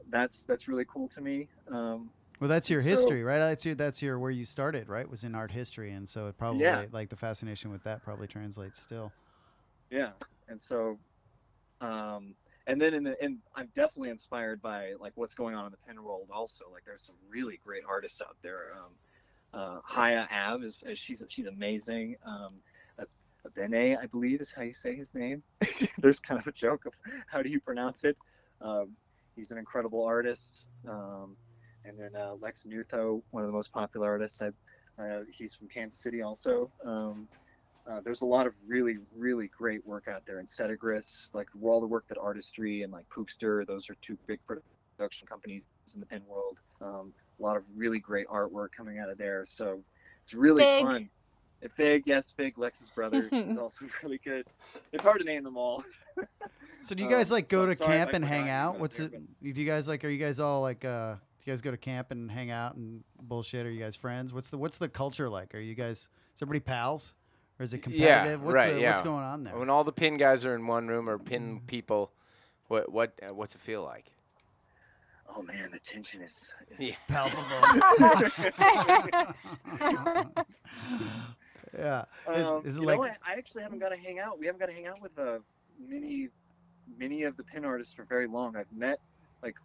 that's that's really cool to me um, Well, that's your So- history, right? That's your that's your where you started, right? Was in art history, and so it probably Yeah. like the fascination with that probably translates still. Yeah and so um and then in the and i'm definitely inspired by like what's going on in the pin world also like there's some really great artists out there um uh haya av is, is she's she's amazing um uh, I believe is how you say his name. There's kind of a joke of how do you pronounce it. Um, he's an incredible artist. Um, and then uh, Lex Nutho, one of the most popular artists. I, uh, he's from Kansas City also. Um, uh, there's a lot of really, really great work out there. in Cetigris, like all the work that Artistry and like Pookster, those are two big production companies in the pin world. Um, a lot of really great artwork coming out of there. So it's really Fig. fun. And Fig, yes, Fig, Lex's brother, is also really good. It's hard to name them all. So do you guys Um, like go I'm to sorry if camp I and hang out? What's it? but- Do you guys like? Are you guys all like? uh Do you guys go to camp and hang out and bullshit? Are you guys friends? What's the What's the culture like? Are you guys? Is everybody pals? Or is it Yeah, competitive? what's right, the, yeah. What's going on there? When all the pin guys are in one room or pin people, what what uh, what's it feel like? Oh man, the tension is, is Yeah. Palpable. yeah. Is, Um, is it you like? know, I, I actually haven't got to hang out. We haven't got to hang out with uh, many, many of the pin artists for very long. I've met, like,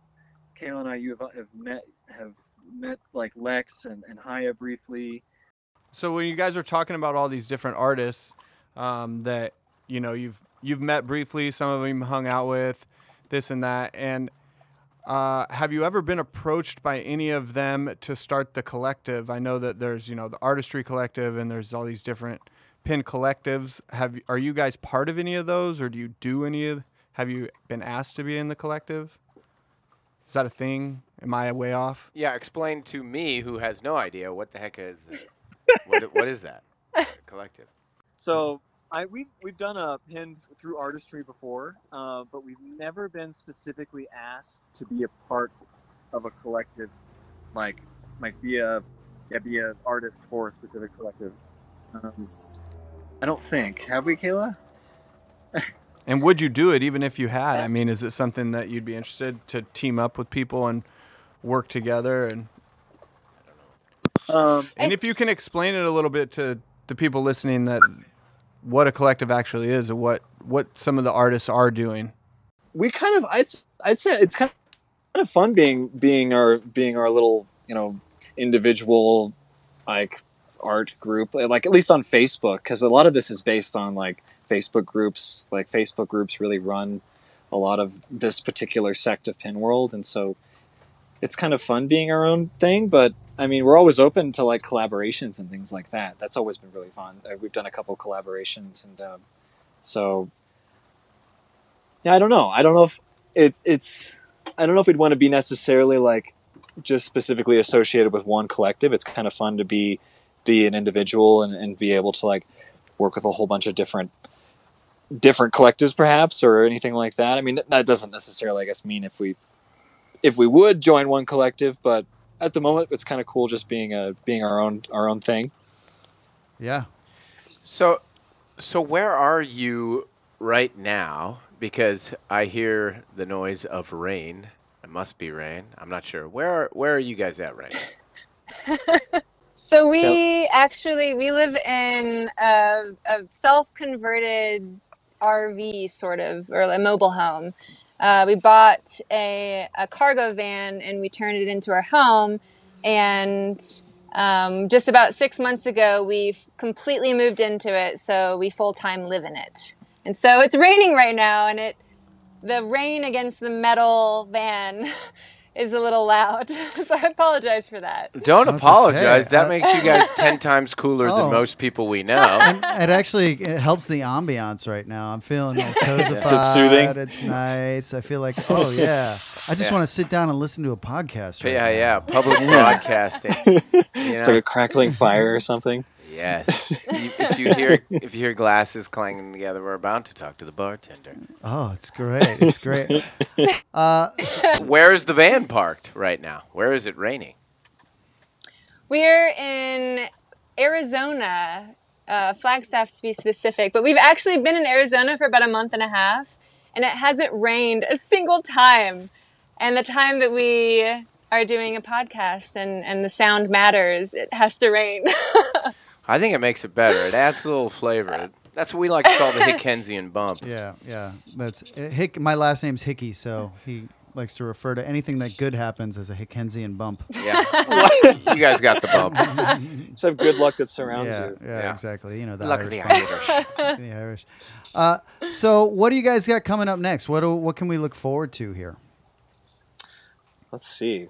Kayla and I, you have, have met, have met like Lex and, and Haya briefly. So when you guys are talking about all these different artists um, that you know you've you've met briefly, some of them hung out with, this and that, and uh, have you ever been approached by any of them to start the collective? I know that there's you know the artistry collective and there's all these different pin collectives. Have are you guys part of any of those, or do you do any of? Have you been asked to be in the collective? Is that a thing? Am I way off? Yeah, explain to me who has no idea what the heck is what what is that collective? So I we've we've done a pin through artistry before, uh, but we've never been specifically asked to be a part of a collective, like like be a yeah, be an artist for a specific collective. Um, I don't think have we, Kayla? And would you do it even if you had? I mean, is it something that you'd be interested to team up with people and work together? And Um, and if you can explain it a little bit to the people listening that what a collective actually is and what what some of the artists are doing. we kind of I'd I'd say it's kind of fun being being our being our little you know individual like art group like at least on Facebook because a lot of this is based on like Facebook groups like Facebook groups really run a lot of this particular sect of pin world and so it's kind of fun being our own thing but I mean we're always open to like collaborations and things like that that's always been really fun Uh, we've done a couple collaborations and um, so yeah, I don't know. I don't know if it's it's. I don't know if we'd want to be necessarily like just specifically associated with one collective. It's kind of fun to be be an individual and, and be able to like work with a whole bunch of different different collectives, perhaps, or anything like that. I mean, that doesn't necessarily, I guess, mean if we if we would join one collective, but at the moment, it's kind of cool just being a being our own our own thing. Yeah. So so where are you right now? Because I hear the noise of rain. It must be rain. I'm not sure. Where are, where are you guys at right now? So we actually we live in a, a self-converted RV sort of or a mobile home. Uh, we bought a, a cargo van and we turned it into our home. And um, just about six months ago, we've completely moved into it, so we full time live in it. And so it's raining right now, and it the rain against the metal van is a little loud. so I apologize for that. Don't That's apologize. okay. That Uh, makes you guys 10 times cooler Oh. than most people we know. And it actually it helps the ambiance right now. I'm feeling all cozified. it soothing? It's nice. I feel like, oh yeah, I just Yeah. want to sit down and listen to a podcast. Right yeah, now. yeah. Public broadcasting. You It's like a crackling fire or something. Yes. You- if you hear if you hear glasses clanging together, we're about to talk to the bartender. Oh, it's great. It's great. Uh, Where is the van parked right now? Where is it raining? We're in Arizona, uh, Flagstaff to be specific, but we've actually been in Arizona for about a month and a half, and it hasn't rained a single time. And the time that we are doing a podcast and, and the sound matters, it has to rain. I think it makes it better. It adds a little flavor. That's what we like to call the Hickensian bump. Yeah, yeah. That's uh, Hick. My last name's Hickey, so he likes to refer to anything that good happens as a Hickensian bump. Yeah. you guys got the bump. Some good luck that surrounds Yeah, you. yeah, Yeah. exactly. You know the Luck of Irish the. Irish. the Irish. Uh, so, what do you guys got coming up next? What do, what can we look forward to here? Let's see.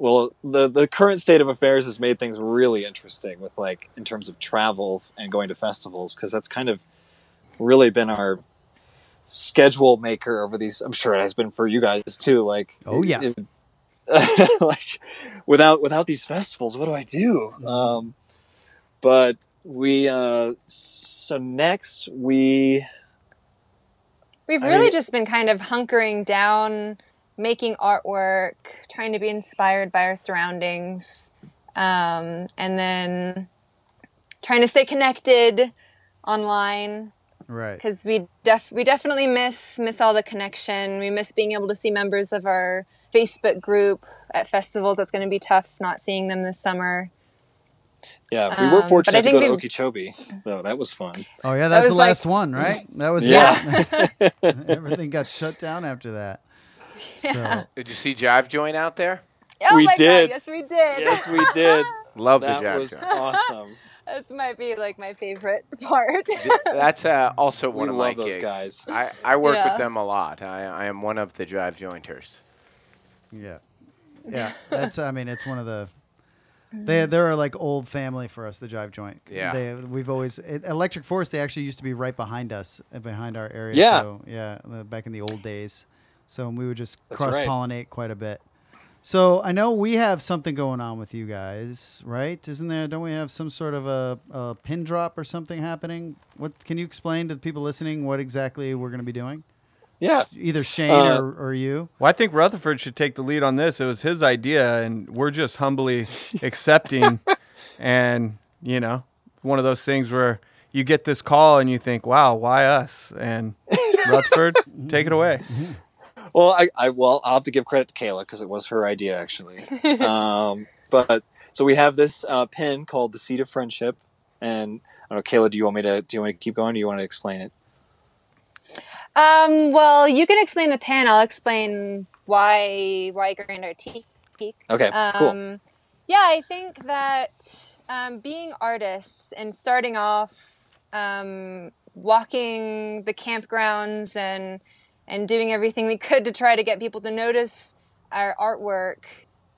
Well, the the current state of affairs has made things really interesting with like in terms of travel and going to festivals because that's kind of really been our schedule maker over these. I'm sure it has been for you guys too. Like, Oh, yeah. it- like without without these festivals, what do I do? Um, but we uh, so next we We've I really mean- just been kind of hunkering down, making artwork, trying to be inspired by our surroundings, um, and then trying to stay connected online Right. because we def- we definitely miss miss all the connection. We miss being able to see members of our Facebook group at festivals. That's going to be tough not seeing them this summer. yeah we were Um, fortunate but I to go to we- Okeechobee, so that was fun. Oh yeah, That that's the was like- last one, right? That was Yeah. Everything got shut down after that. So Did you see Jive Joint out there? Oh We my did. god! Yes, we did. yes, we did. Love That the Jive was Joint. awesome. That might be like my favorite part. That's uh, also one We of love my those gigs. guys. I, I work Yeah. with them a lot. I, I am one of the Jive Jointers. yeah, yeah. That's I mean, it's one of the. They they're like old family for us, the Jive Joint. Yeah. They we've always it, Electric Forest. They actually used to be right behind us, uh, behind our area. Yeah. So, yeah. uh, Back in the old days, so we would just That's cross pollinate quite a bit. So I know we have something going on with you guys, right? Isn't there? Don't we have some sort of a, a pin drop or something happening? What can you explain to the people listening what exactly we're going to be doing? Yeah. Either Shane Uh, or, or you. Well, I think Rutherford should take the lead on this. It was his idea, and we're just humbly accepting. and you know, one of those things where you get this call and you think, "Wow, why us?" And Rutherford, take it away. Well, I, I well, I'll have to give credit to Kayla because it was her idea actually. um, but so we have this uh, pin called the Seed of Friendship, and I don't know, Kayla, do you want me to do you want to keep going? or Do you want to explain it? Um, well, you can explain the pin. I'll explain why why Grand Artique. Okay, Um, cool. Yeah, I think that um, being artists and starting off, um, walking the campgrounds and and doing everything we could to try to get people to notice our artwork,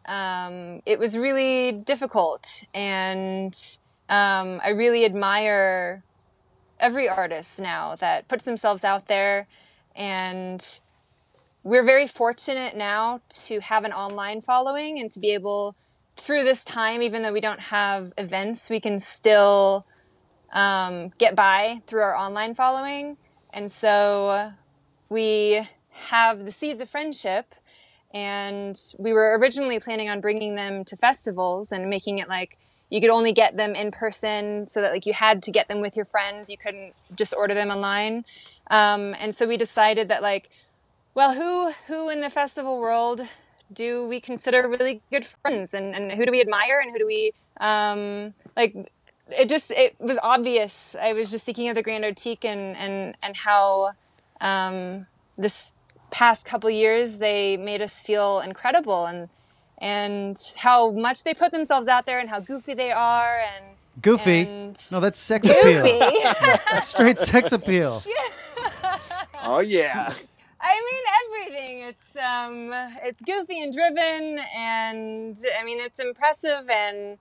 um, it was really difficult. And um, I really admire every artist now that puts themselves out there and we're very fortunate now to have an online following and to be able through this time even though we don't have events we can still um, get by through our online following and so we have the seeds of friendship and we were originally planning on bringing them to festivals and making it like you could only get them in person so that like you had to get them with your friends. You couldn't just order them online. Um, and so we decided that like well who who in the festival world do we consider really good friends and, and who do we admire and who do we um, like it just it was obvious. I was just thinking of the grand artique and and and how um, this past couple years they made us feel incredible and and how much they put themselves out there and how goofy they are and Goofy. and No, that's sex appeal. That's straight sex appeal. Oh yeah, I mean everything. It's um, it's goofy and driven, and I mean it's impressive and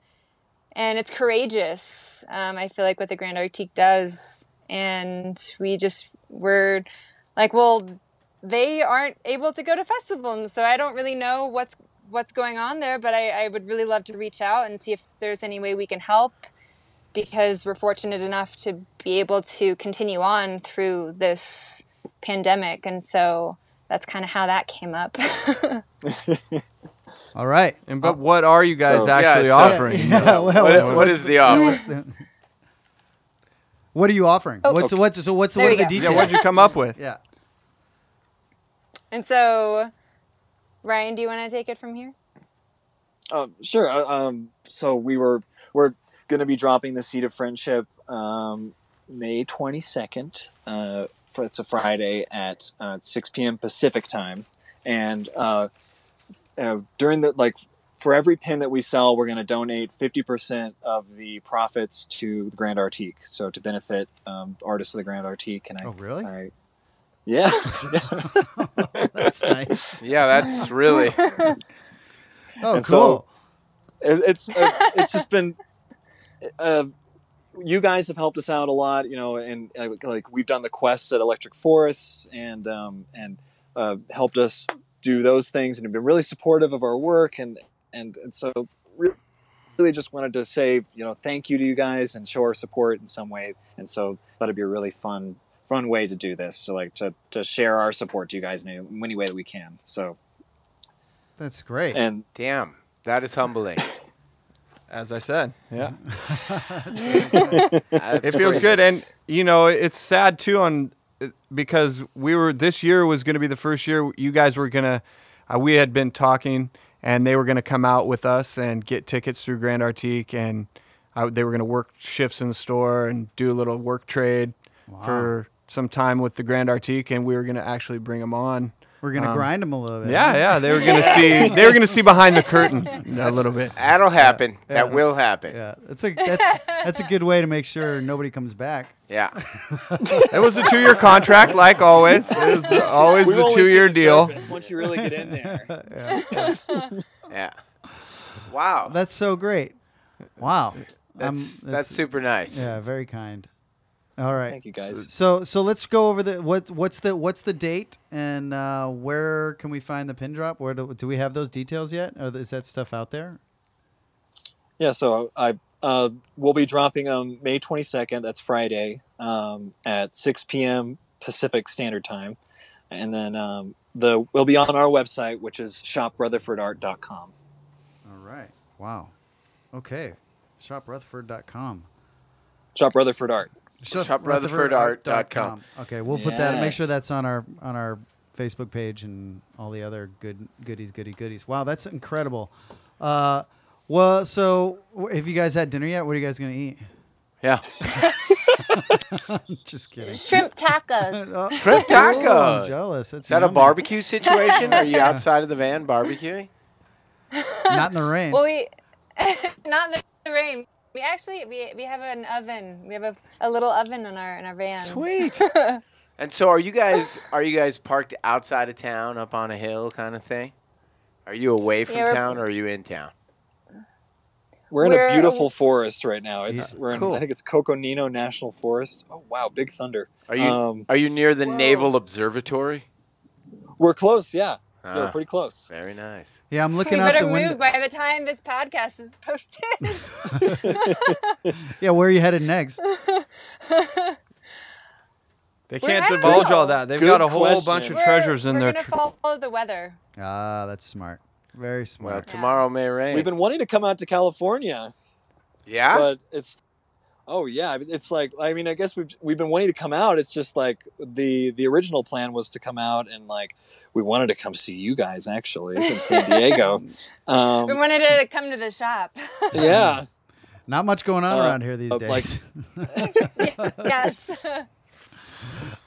and it's courageous. Um, I feel like what the Grand Artique does, and we just we're like, well, they aren't able to go to festivals, so I don't really know what's what's going on there. But I, I would really love to reach out and see if there's any way we can help because we're fortunate enough to be able to continue on through this pandemic and so that's kind of how that came up All right. And but uh, what are you guys So- Yeah, actually so- offering? Yeah, well, What is- what's what is the offer? the- what are you offering? Oh. what's what's so what's There what are you the go. details? Yeah, what'd you come up with? Yeah. And so ryan do you want to take it from here um, sure. uh, Um, so we were we're going to be dropping the Seed of Friendship um, May 22nd. Uh, for, it's a Friday at uh, 6 p.m. Pacific time, and uh, uh, during the like for every pin that we sell, we're going to donate 50% of the profits to the Grand Artique, so to benefit um, artists of the Grand Artique. And I, Oh, really? I, yeah, That's nice. Yeah, that's really. Oh, cool. So- it, it's uh, it's just been uh, you guys have helped us out a lot you know and uh, like we've done the quests at electric forests and um, and uh, helped us do those things and have been really supportive of our work and and, and so re- really just wanted to say you know thank you to you guys and show our support in some way and so that'd be a really fun fun way to do this so like to, to share our support to you guys in any way that we can so That's great. and Damn, that is humbling. As I said, yeah. It feels pretty- good and you know it's sad too on because we were this year was going to be the first year you guys were going to uh, we had been talking and they were going to come out with us and get tickets through Grand Artique and uh, they were going to work shifts in the store and do a little work trade for some time with the Grand Artique and we were going to actually bring them on We're gonna um, grind them a little bit. yeah yeah they were going to see they were going to see behind the curtain a little bit That'll happen. Yeah. That will happen. Yeah, that's a that's that's a good way to make sure nobody comes back. Yeah. it was a two-year contract like always it was always We've a two-year deal surface. Once you really get in there, Yeah. Wow. That's so great. Wow. Um, That's that's super nice. Yeah, very kind. All right. thank you guys. So so let's go over the what what's the what's the date and uh, where can we find the pin drop? Where do, do we have those details yet? Or is that stuff out there? Yeah, so I uh, we'll be dropping on May 22nd. That's Friday um, at 6 p.m. Pacific Standard Time, and then um, the will be on our website, which is shoprutherfordart.com. All right. Wow. Okay. ShopRutherford.com. Shop Rutherford Art. ShopRutherfordArt.com. Okay, we'll put that. Make sure that's on our on our Facebook page and all the other good goodies, goody goodies. Wow, that's incredible. Uh, well, so have you guys had dinner yet? What are you guys gonna eat? Yeah. Just kidding. Shrimp tacos. Oh, Shrimp oh, I'm tacos. jealous. That's Is that a barbecue situation? Are you outside of the van barbecuing? Not in the rain. well, we not in the rain. We actually we, we have an oven. We have a, a little oven in our in our van. Sweet. and so, are you guys are you guys parked outside of town, up on a hill, kind of thing? Are you away from Yeah, town, or are you in town? We're in We're- a beautiful forest right now. It's Yeah, we're in cool. I think it's Coconino National Forest. Oh wow, big thunder. Are you Um, are you near the whoa. Naval Observatory? we're close. Yeah, yeah, Ah, we're pretty close. very nice. yeah, I'm We looking out better the move window. by the time this podcast is posted. Yeah, where are you headed next? They can't at- divulge all that. They've Good got a whole question. bunch of We're- treasures in there. we're their. gonna Tr- follow the weather. Ah, that's smart. Very smart. Well, smart. tomorrow may rain. We've been wanting to come out to California, yeah. but it's oh yeah, it's like I mean I guess we've we've been wanting to come out. It's just like the the original plan was to come out and like we wanted to come see you guys actually in San Diego. we Um, wanted to come to the shop. yeah, Not much going on Uh, around here these uh, days. like- yes.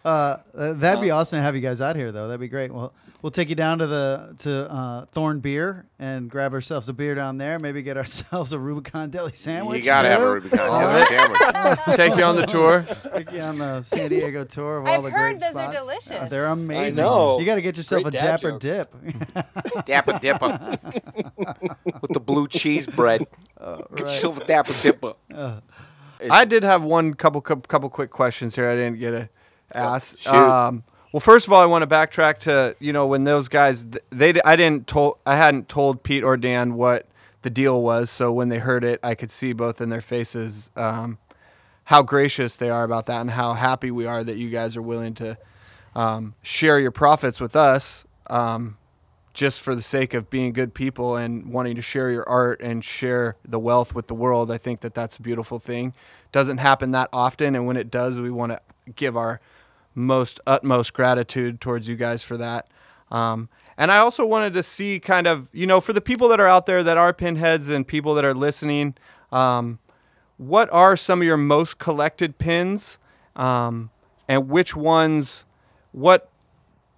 Uh, uh, that'd be Um, awesome to have you guys out here, though. That'd be great. Well, we'll take you down to the to uh, Thorn Beer and grab ourselves a beer down there. Maybe get ourselves a Rubicon Deli sandwich. you gotta have a. Rubicon Deli sandwich. Take you on the tour. Take you on the San Diego tour of all I've the heard great those are delicious. Uh, they're amazing. I know. You got to get yourself Great a Dapper jokes. Dip. Dapper Dipper with the blue cheese bread. right. Silver Dapper Dipper. I did have one couple couple, couple quick questions here. I didn't get to ask. shoot. Um, well, first of all, I want to backtrack to you know when those guys they I didn't told I hadn't told Pete or Dan what the deal was. So when they heard it, I could see both in their faces um, how gracious they are about that and how happy we are that you guys are willing to um, share your profits with us. Um, just for the sake of being good people and wanting to share your art and share the wealth with the world. I think that that's a beautiful thing. Doesn't happen that often, and when it does, we want to give our most utmost gratitude towards you guys for that. Um, and I also wanted to see kind of, you know, for the people that are out there that are pinheads and people that are listening, um, what are some of your most collected pins um, and which ones, what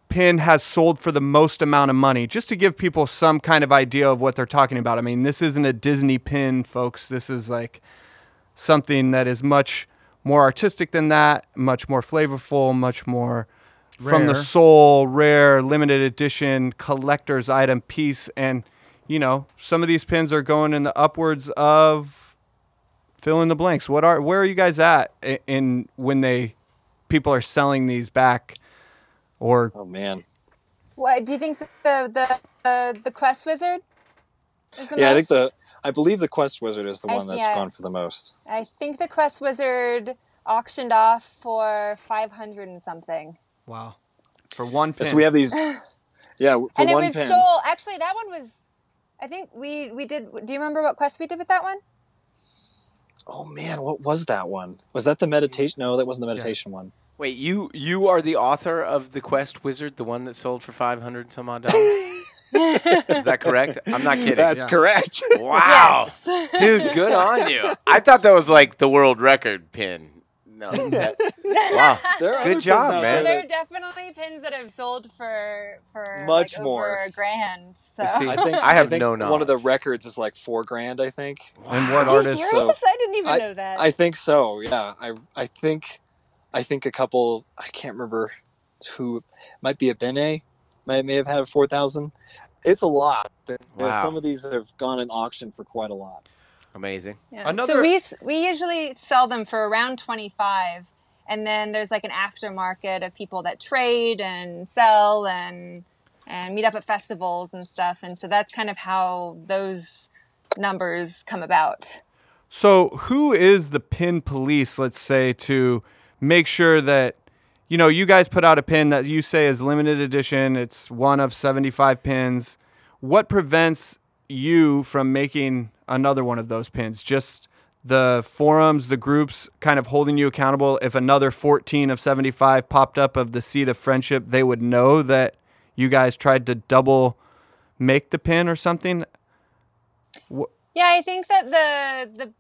pin has sold for the most amount of money, just to give people some kind of idea of what they're talking about. I mean, this isn't a Disney pin, folks. This is like something that is much more artistic than that, much more flavorful, much more from the soul, rare, limited edition, collector's item piece. And, you know, some of these pins are going in the upwards of fill in the blanks. What are where are you guys at i- in when they people are selling these back or Oh man. What do you think the the the, the quest wizard is the Yeah, I think most? the I believe the Quest Wizard is the I- one that's yeah. gone for the most. I think the quest wizard auctioned off for five hundred and something, wow. For one pin. So we have these. Yeah, for and it one was pin. sold. Actually, that one was. I think we we did. Do you remember what quest we did with that one? Oh man, what was that one? Was that the meditation? No, that wasn't the meditation one. Wait, you you are the author of the Quest Wizard, the one that sold for five hundred some odd dollars. Is that correct? I'm not kidding. That's Yeah. correct. Wow, dude, good on you. I thought that was like the world record pin. No, that- wow, There are Good job, man. there there are definitely pins that have sold for for Much like, more. over a grand. So. see, I think I have think no One of the records is like four grand. I think. and what Are you artists serious? so- I didn't even know that. I think so. Yeah, I I think I think a couple. I can't remember who might be a Bene. May may have had four thousand. It's a lot. There- there- Wow. Some of these have gone in auction for quite a lot. amazing. Yeah. Another- So we we usually sell them for around twenty five, and then there's like an aftermarket of people that trade and sell and and meet up at festivals and stuff, and so that's kind of how those numbers come about. So, who is the pin police, let's say, to make sure that, you know, you guys put out a pin that you say is limited edition, it's one of 75 pins. What prevents you from making another one of those pins? Just the forums, the groups kind of holding you accountable. If another 14 of 75 popped up of the seed of friendship, they would know that you guys tried to double make the pin or something. Yeah, I think that the the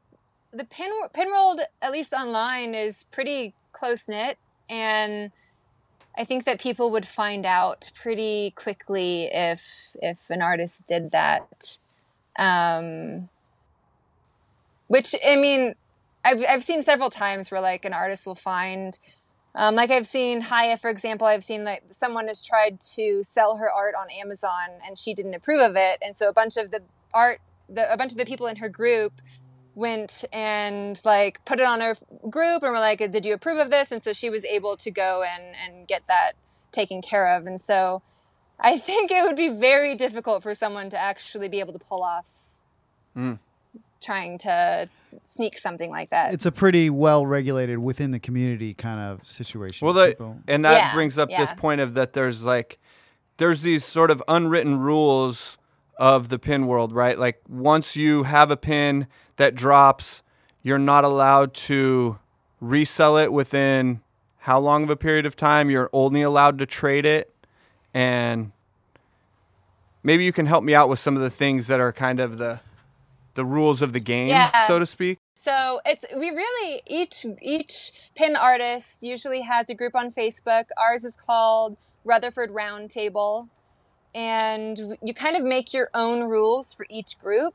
the pin pin world, at least online, is pretty close knit, and I think that people would find out pretty quickly if if an artist did that. Um, which I mean, I've I've seen several times where like an artist will find. Um, like I've seen Haya, for example, I've seen like someone has tried to sell her art on Amazon and she didn't approve of it, and so a bunch of the art the, a bunch of the people in her group went and like put it on her group and we're like did you approve of this and so she was able to go and and get that taken care of and so i think it would be very difficult for someone to actually be able to pull off Mm. trying to sneak something like that It's a pretty well regulated within the community kind of situation. Well, the, and that Yeah, brings up this point of that there's like there's these sort of unwritten rules of the pin world, right? Like once you have a pin that drops, you're not allowed to resell it within how long of a period of time? You're only allowed to trade it and maybe you can help me out with some of the things that are kind of the the rules of the game, Yeah. so to speak. So it's we really each each pin artist usually has a group on Facebook. Ours is called Rutherford Roundtable, and you kind of make your own rules for each group.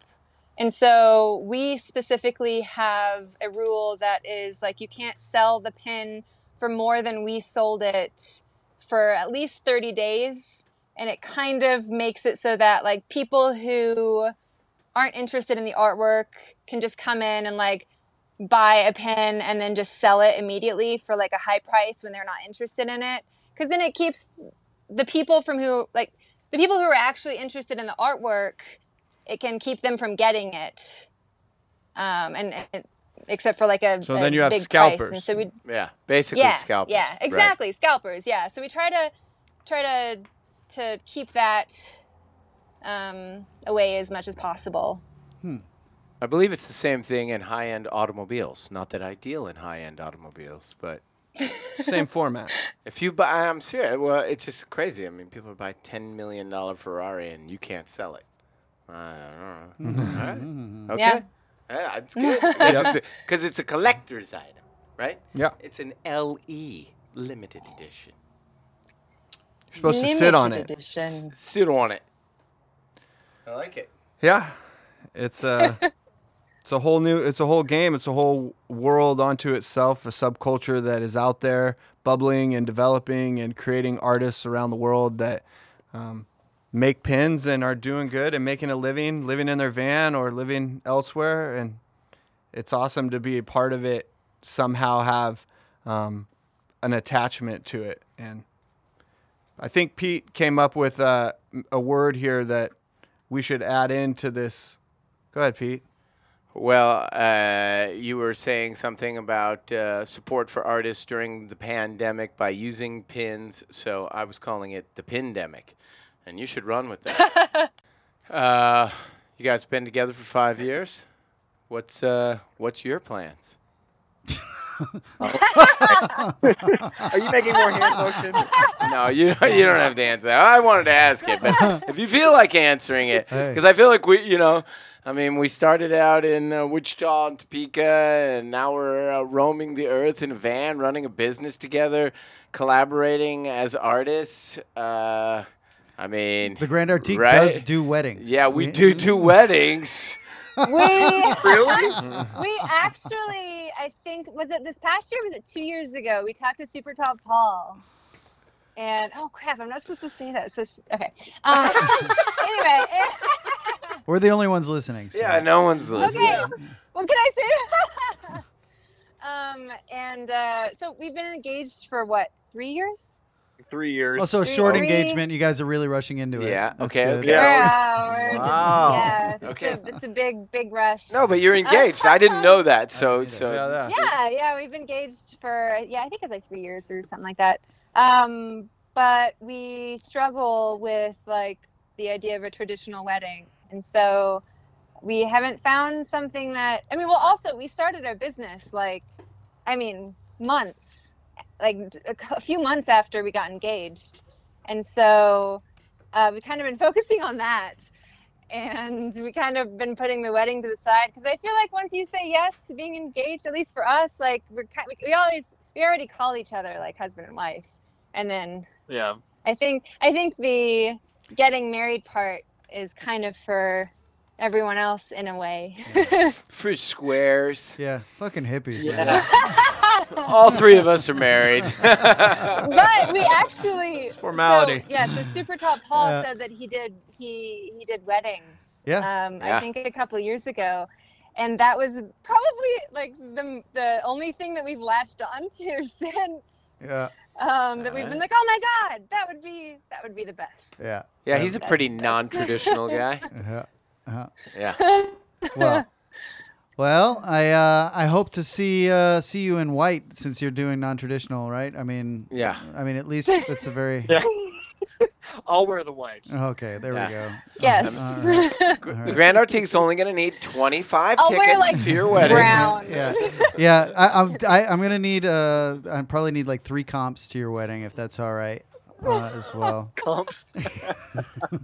And so we specifically have a rule that is like you can't sell the pin for more than we sold it for at least 30 days. And it kind of makes it so that like people who aren't interested in the artwork can just come in and like buy a pin and then just sell it immediately for like a high price when they're not interested in it because then it keeps the people from who like the people who are actually interested in the artwork it can keep them from getting it um and, and except for like a So a then you have big price. scalpers. and so we Yeah, basically yeah scalpers. yeah Right. exactly scalpers yeah so we try to try to to keep that um away as much as possible I believe it's the same thing in high-end automobiles. Not that I deal in high-end automobiles, but Same format. if you buy, I'm serious. Well, it's just crazy. I mean, people buy ten million dollar Ferrari and you can't sell it. I don't know. All right. Okay. Yeah. Yeah, it's good because it's, a- it's a collector's item. right? Yeah. It's an LE limited edition. You're supposed to sit on Limited it. Edition. Sit on it. I like it. Yeah, it's uh, a it's a whole new it's a whole game. It's a whole world onto itself. A subculture that is out there, bubbling and developing and creating artists around the world that um, make pins and are doing good and making a living, living in their van or living elsewhere. And it's awesome to be a part of it. Somehow have um, an attachment to it and. I think Pete came up with a word here that we should add into this. Go ahead, Pete. Well, uh, you were saying something about uh, support for artists during the pandemic by using pins, so I was calling it the Pindemic, and you should run with that. uh, you guys been together for five years. What's uh, what's your plans? Are you making more hand motions? No, you you don't have to answer that. I wanted to ask it, but if you feel like answering it, Hey. because I feel like we, you know, I mean, we started out in uh, Wichita and Topeka, and now we're uh, roaming the earth in a van, running a business together, collaborating as artists. Uh, I mean, The Grand Artique right? does do weddings. Yeah, we do do weddings. We Really? we actually, I think, was it this past year? or Was it two years ago? We talked to Super Top Paul, and oh crap, I'm not supposed to say that. So okay. Um, anyway, We're the only ones listening. so- Yeah, no one's listening. okay. What can I say? um, and uh, so we've been engaged for what three years? Three years. Also, a short Three- engagement. You guys are really rushing into it. Yeah, That's okay, good. okay. Yeah, We're, uh, we're just- Wow. yeah, it's, Okay. a, it's a big, big rush. No, but you're engaged. I didn't know that. So, so yeah, yeah yeah we've been engaged for yeah i think it's like three years or something like that um but we struggle with like the idea of a traditional wedding. And so we haven't found something that i mean well also we started our business like i mean months like a few months after we got engaged. And so uh, we've kind of been focusing on that. And we kind of been putting the wedding to the side because I feel like once you say yes to being engaged, at least for us, like we're kind, we, we always we already call each other like husband and wife, and then yeah. I think I think the getting married part is kind of for everyone else in a way. for squares. Yeah, fucking hippies. man. Yeah. All three of us are married. but we actually Formality. So, yeah, so Super Top Paul Yeah. said that he did he he did weddings. Yeah. Um, Yeah. I think a couple of years ago, and that was probably like the the only thing that we've latched onto since. Yeah, Um, that we've been like, oh my god, that would be that would be the best. yeah, yeah, he's a pretty that's- non-traditional guy. yeah. uh Yeah. Well, well, I uh, I hope to see uh, see you in white since you're doing non-traditional, right? I mean, Yeah. I mean, at least it's a very Yeah. I'll wear the white. okay. There Yeah. we go. Yes. All right. The right. Grand Artique's only going to need 25 I'll tickets wear, like, to your wedding. brown. Yeah, yeah. I, I'm I, I'm gonna need uh, I probably need like three comps to your wedding if that's all right, uh, as well. Comps.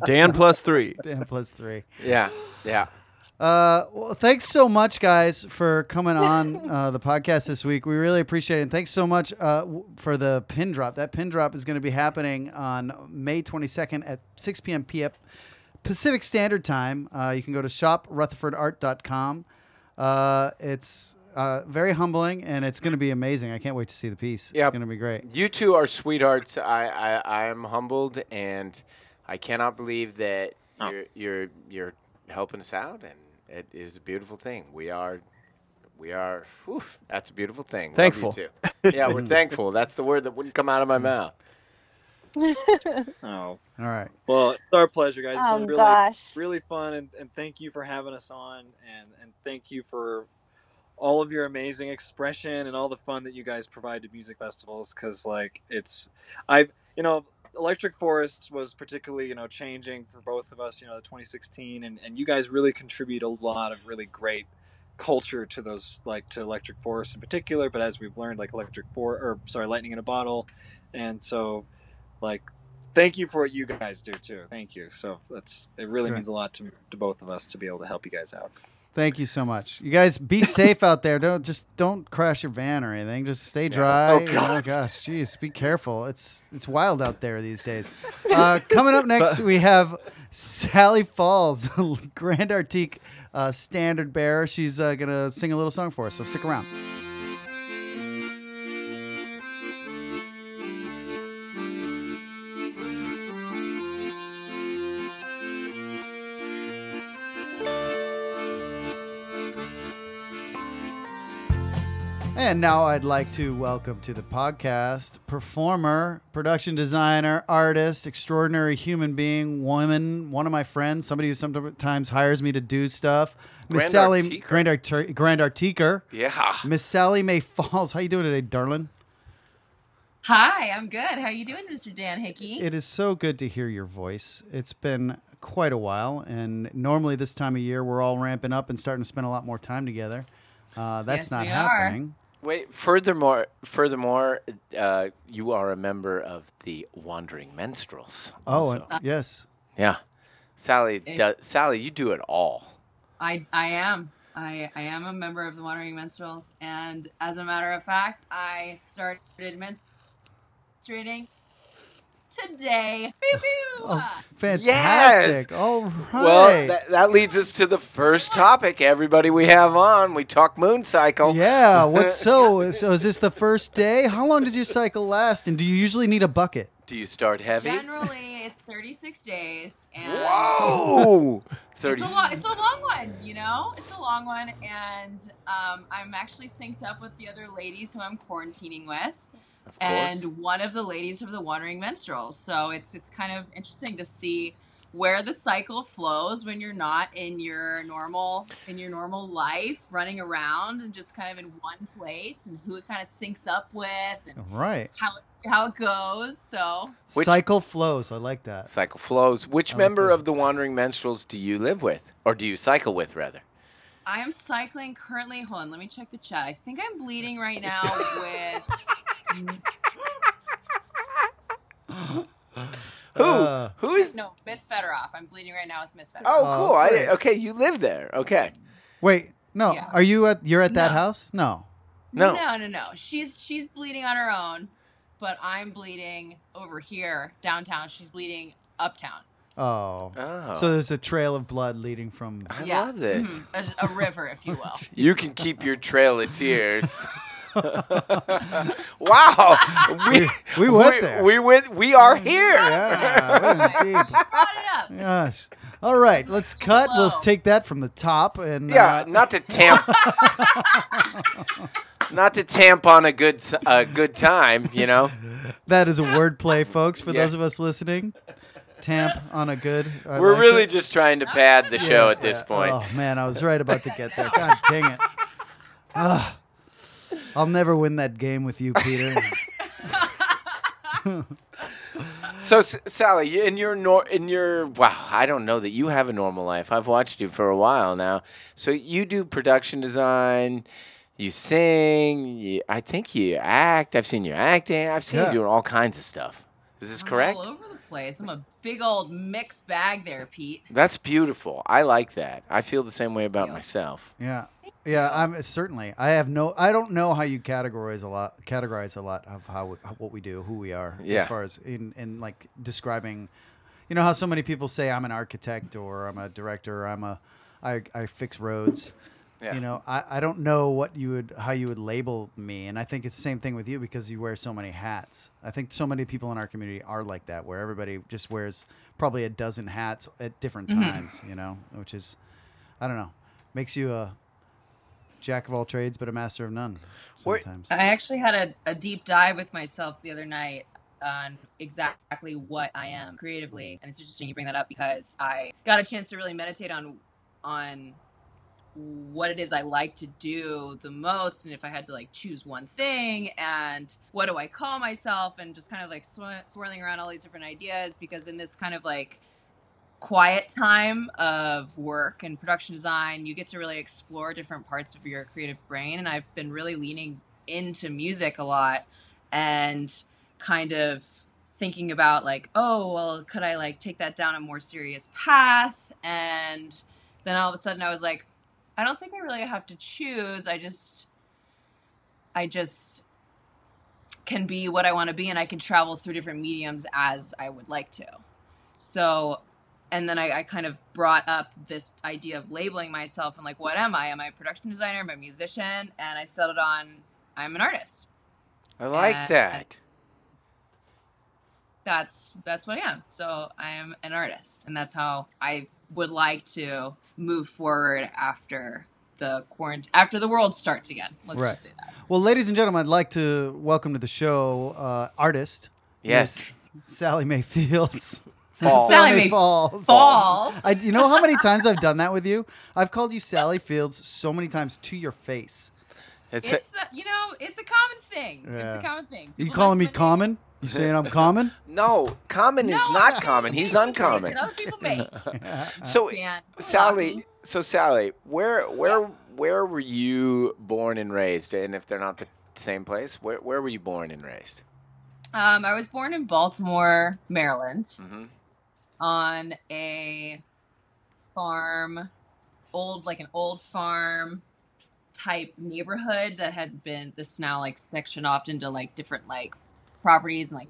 Dan plus three. Dan plus three. Yeah. Yeah. Uh, well, thanks so much, guys, for coming on uh, the podcast this week. We really appreciate it. And thanks so much uh, w- for the pin drop. That pin drop is going to be happening on May 22nd at 6 p.m. p.m. Pacific Standard Time. Uh, you can go to shoprutherfordart.com. Uh, it's uh, very humbling and it's going to be amazing. I can't wait to see the piece. Yep. It's going to be great. You two are sweethearts. I, I, I am humbled, and I cannot believe that Oh. you're, you're, you're helping us out, and it is a beautiful thing. We are, we are, whew, that's a beautiful thing. Love you Thankful. too. Yeah, we're thankful. That's the word that wouldn't come out of my mm. mouth. Oh. All right. Well, it's our pleasure, guys. It's Oh been really, gosh. really fun, and, and thank you for having us on, and and thank you for all of your amazing expression and all the fun that you guys provide to music festivals. Because like it's, I've you know, Electric Forest was particularly you know changing for both of us. You know, the 2016, and and you guys really contribute a lot of really great culture to those like to Electric Forest in particular. But as we've learned, like Electric Four or sorry, Lightning in a Bottle, and so like thank you for what you guys do too. Thank you. So that's it. Really Great. means a lot to, to both of us to be able to help you guys out. Thank you so much. You guys be safe out there. Don't just don't crash your van or anything. Just stay dry. Oh, Oh, God. gosh, jeez, be careful. It's it's wild out there these days. Uh, coming up next, we have Sallie Falls, Grand Artique uh, standard bearer. She's uh, gonna sing a little song for us. So stick around. And now I'd like to welcome to the podcast performer, production designer, artist, extraordinary human being, woman, one of my friends, somebody who sometimes hires me to do stuff. Miss Sallie Artiquer. Grand, Arti- Grand Artiquer. Yeah. Miss Sallie May Falls. How you doing today, darling? Hi, I'm good. How are you doing, Mr. Dan Hickey? It is so good to hear your voice. It's been quite a while, and normally this time of year we're all ramping up and starting to spend a lot more time together. Uh, that's Yes, not we are. happening. Wait. Furthermore, furthermore, uh, you are a member of the Wandering Minstrels. Oh, also. uh, yes. yeah. Sallie, It- does, Sallie, you do it all. I I am. I I am a member of the Wandering Minstrels, and as a matter of fact, I started menstruating today. Pew, pew. Oh, fantastic. All right. Well, that, that leads us to the first topic. Everybody we have on, we talk moon cycle. Yeah. What's so? So is this the first day? How long does your cycle last? And do you usually need a bucket? Do you start heavy? Generally, it's 36 days, and Whoa! It's a, long, it's a long one, you know? It's a long one, and um, I'm actually synced up with the other ladies who I'm quarantining with. Of course. and one of the ladies of the Wandering Minstrels. So it's it's kind of interesting to see where the cycle flows when you're not in your normal in your normal life, running around and just kind of in one place, and who it kind of syncs up with, and All right. how how it goes. So Which- Cycle flows. I like that. cycle flows. Which like member that. of the Wandering Minstrels do you live with, or do you cycle with, rather? I am cycling currently. Hold on, let me check the chat. I think I'm bleeding right now with. Who? Uh, Who is? No, Miss Federoff. I'm bleeding right now with Miss Federoff. Oh, Oh, cool. I, okay, you live there. Okay. wait. No. Yeah. Are you at? You're at that No. house? No. No. No, no, no. She's she's bleeding on her own, but I'm bleeding over here downtown. She's bleeding uptown. Oh. Oh. So there's a trail of blood leading from. I yeah. love this. mhm, A, a river, if you will. You can keep your trail of tears. wow. We, We went we, there. We went. We are here. Yeah. we went deep. Brought. Gosh. All right. Let's cut. We'll take that from the top and. Yeah, uh, not to tamp, not to tamp on a good s- a good time, you know. that is a wordplay, folks. For Yeah. those of us listening, tamp on a good. I We're liked really it. just trying to pad the show Yeah, at this yeah. point. Oh man, I was right about to get there. God dang it. I'll never win that game with you, Peter. So, S- Sallie, in your nor- in your wow, I don't know that you have a normal life. I've watched you for a while now. So you do production design, you sing, you, I think you act. I've seen you acting. I've seen Yeah. you doing all kinds of stuff. Is this I'm correct? All over the place. I'm a big old mixed bag there, Pete. That's beautiful. I like that. I feel the same way about Yeah. myself. Yeah. Yeah, I'm certainly. I have no. I don't know how you categorize a lot. Categorize a lot of how we- what we do, who we are, Yeah. as far as in in like describing. You know how so many people say I'm an architect or I'm a director or I'm a, I I fix roads. Yeah. You know, I, I don't know what you would how you would label me, and I think it's the same thing with you because you wear so many hats. I think so many people in our community are like that, where everybody just wears probably a dozen hats at different Mhm. times. You know, which is, I don't know, makes you a jack of all trades but a master of none. Sometimes. I actually had a, a deep dive with myself the other night on exactly what I am creatively, and it's interesting you bring that up because I got a chance to really meditate on on what it is I like to do the most, and if I had to like choose one thing, and what do I call myself, and just kind of like sw- swirling around all these different ideas because in this kind of like quiet time of work and production design, you get to really explore different parts of your creative brain. And I've been really leaning into music a lot and kind of thinking about like, oh, well, could I like take that down a more serious path? And then all of a sudden I was like, I don't think I really have to choose. I just I just can be what I want to be and I can travel through different mediums as I would like to. So and then I, I kind of brought up this idea of labeling myself and like what am I? Am I a production designer? Am I a musician? And I settled on I'm an artist. I like Uh, that. That's that's what I am. So I am an artist, and that's how I would like to move forward after the quarantine, after the world starts again. Let's Right. just say that. Well, ladies and gentlemen, I'd like to welcome to the show uh, artist. Yes. Sallie May Fields. Falls. Sallie May May Falls. Falls. I, you know how many times I've done that with you? I've called you Sally Fields so many times to your face. It's a- It's a, you know, it's a common thing. Yeah. It's a common thing. You People calling me mess with my name. common? You saying I'm common? no, common is No, not I'm common. saying He's it's just a mistake uncommon. other people make. So Man, Sallie, so Sallie, where where Yes. where were you born and raised? And if they're not the same place, where where were you born and raised? Um, I was born in Baltimore, Maryland, hmm on a farm, old like an old farm type neighborhood that had been that's now like sectioned off into like different like properties and like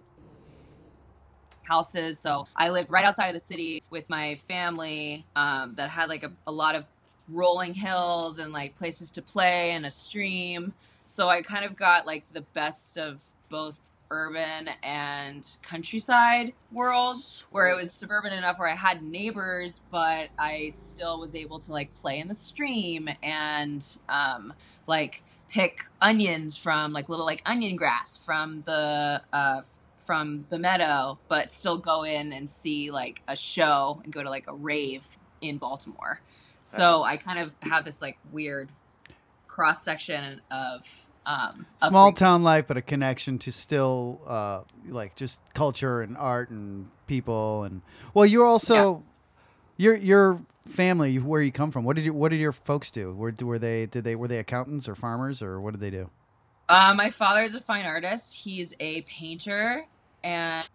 houses. So I lived right outside of the city with my family um, that had like a, a lot of rolling hills and like places to play and a stream. So I kind of got like the best of both urban and countryside world where it was suburban enough where I had neighbors, but I still was able to like play in the stream and um, like pick onions from like little like onion grass from the uh, from the meadow, but still go in and see like a show and go to like a rave in Baltimore. So I kind of have this like weird cross section of um, Small upbringing. town life, but a connection to still uh, like just culture and art and people and well, you're also your your family where you come from. What did you what did your folks do? Were were they did they were they accountants or farmers or what did they do? Uh, my father is a fine artist. He's a painter and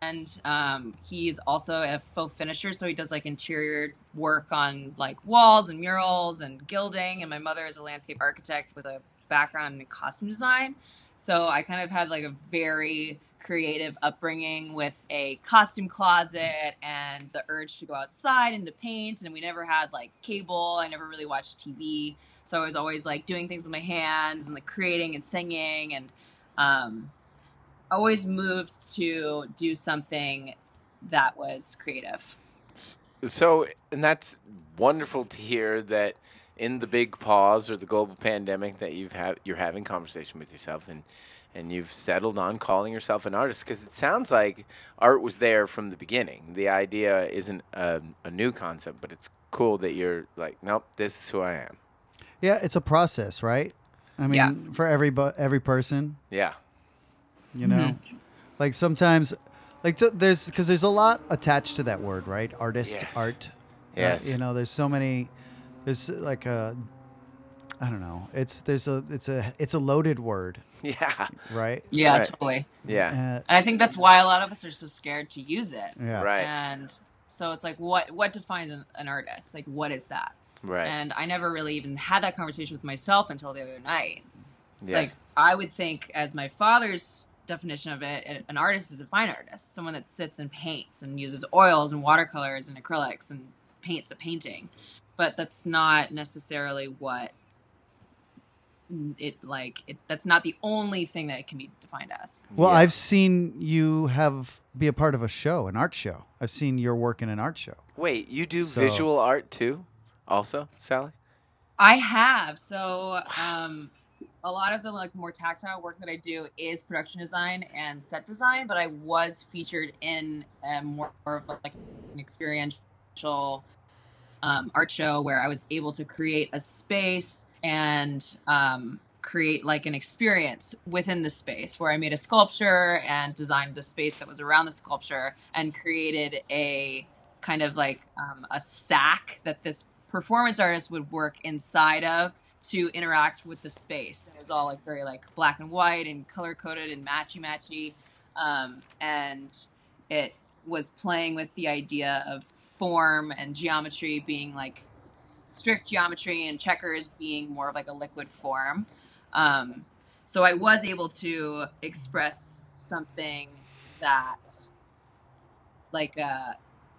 and um, he's also a faux finisher. So he does like interior work on like walls and murals and gilding. And my mother is a landscape architect with a background in costume design. So I kind of had like a very creative upbringing with a costume closet and the urge to go outside and to paint. And we never had like cable. I never really watched TV. So I was always like doing things with my hands and like creating and singing and um, always moved to do something that was creative. So, and that's wonderful to hear that in the big pause or the global pandemic that you've had you're having conversation with yourself and and you've settled on calling yourself an artist because it sounds like art was there from the beginning. The idea isn't a, a new concept, but it's cool that you're like, nope, this is who I am. Yeah, it's a process, right? I mean, Yeah. for every bu- every person, Yeah. you know, Mm-hmm. like sometimes, like th- there's because there's a lot attached to that word, right? Artist, Yes. art. Uh, Yes. you know, there's so many. There's like a, I don't know. It's there's a it's a it's a loaded word, Yeah. right? Yeah, Right. totally. Yeah. Uh, And I think that's why a lot of us are so scared to use it. yeah. Right. And so it's like, what what defines an, an artist? Like, what is that? Right. And I never really even had that conversation with myself until the other night. It's like. I would think, as my father's definition of it, an artist is a fine artist, someone that sits and paints and uses oils and watercolors and acrylics and paints a painting. But that's not necessarily what it like. It, that's not the only thing that it can be defined as. Well, Yeah. I've seen you have be a part of a show, an art show. I've seen your work in an art show. Wait, you do So- visual art too, also, Sallie? I have. So um a lot of the like more tactile work that I do is production design and set design, but I was featured in a more of like an experiential um, art show where I was able to create a space and um, create like an experience within the space where I made a sculpture and designed the space that was around the sculpture and created a kind of like um, a sack that this performance artist would work inside of to interact with the space. And it was all like very like black and white and color coded and matchy matchy. Um, and it was playing with the idea of form and geometry being like strict geometry and checkers being more of like a liquid form. Um, so I was able to express something that, like, uh,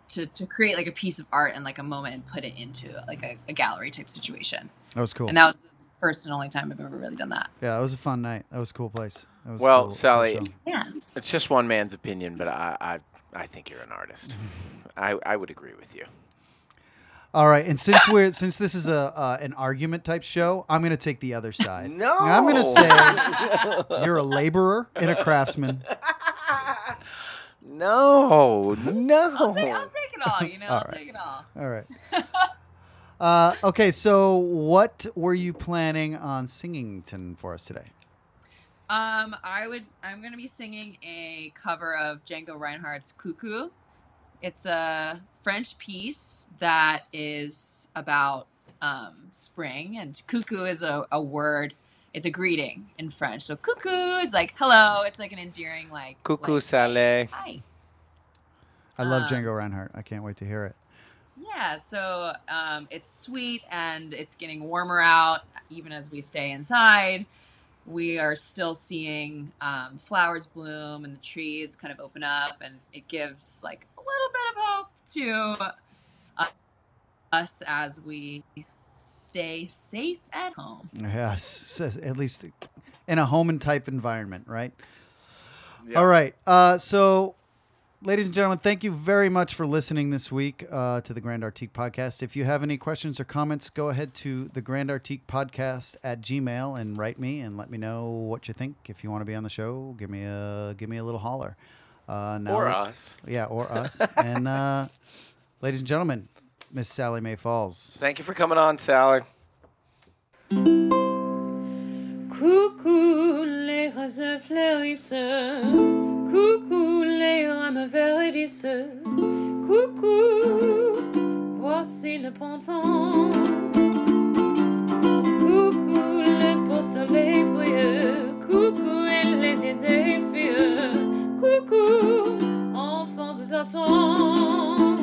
to, to create like a piece of art and like a moment and put it into like a, a gallery type situation. That was cool. And that was the first and only time I've ever really done that. yeah, it was a fun night. That was a cool place. That was Well, cool- cool Sallie, show. Yeah. It's just one man's opinion, but I, I, I think you're an artist. I, I would agree with you. All right, and since we're since this is a uh, an argument type show, I'm going to take the other side. No. I'm going to say you're a laborer and a craftsman. No, no. I'll take, I'll take it all, you know, All I'll right. take it all. All right. Uh, okay, so what were you planning on singing to, for us today? Um, I would. I'm gonna be singing a cover of Django Reinhardt's "Cuckoo." It's a French piece that is about um, spring, and cuckoo is a, a word. It's a greeting in French. So cuckoo is like hello. It's like an endearing like Cuckoo like, Saleh. Hi. I love Um, Django Reinhardt. I can't wait to hear it. Yeah, so um, it's sweet and it's getting warmer out even as we stay inside. We are still seeing um, flowers bloom and the trees kind of open up, and it gives like a little bit of hope to uh, us as we stay safe at home. Yes, s- at least in a home and type environment, right? All right. Uh, so, ladies and gentlemen, thank you very much for listening this week uh, to the Grand Artique Podcast. If you have any questions or comments, go ahead to the Grand Artique Podcast at Gmail and write me and let me know what you think. If you want to be on the show, give me a give me a little holler. Uh, now Or let- us. Yeah, or us. and uh, ladies and gentlemen, Miss Sallie May Falls. Thank you for coming on, Sallie. Coucou les roses fleurissent, coucou les rames verdissent, coucou, voici le printemps. Coucou le beau soleil brille, coucou et les yeux des filles, coucou, enfant de temps.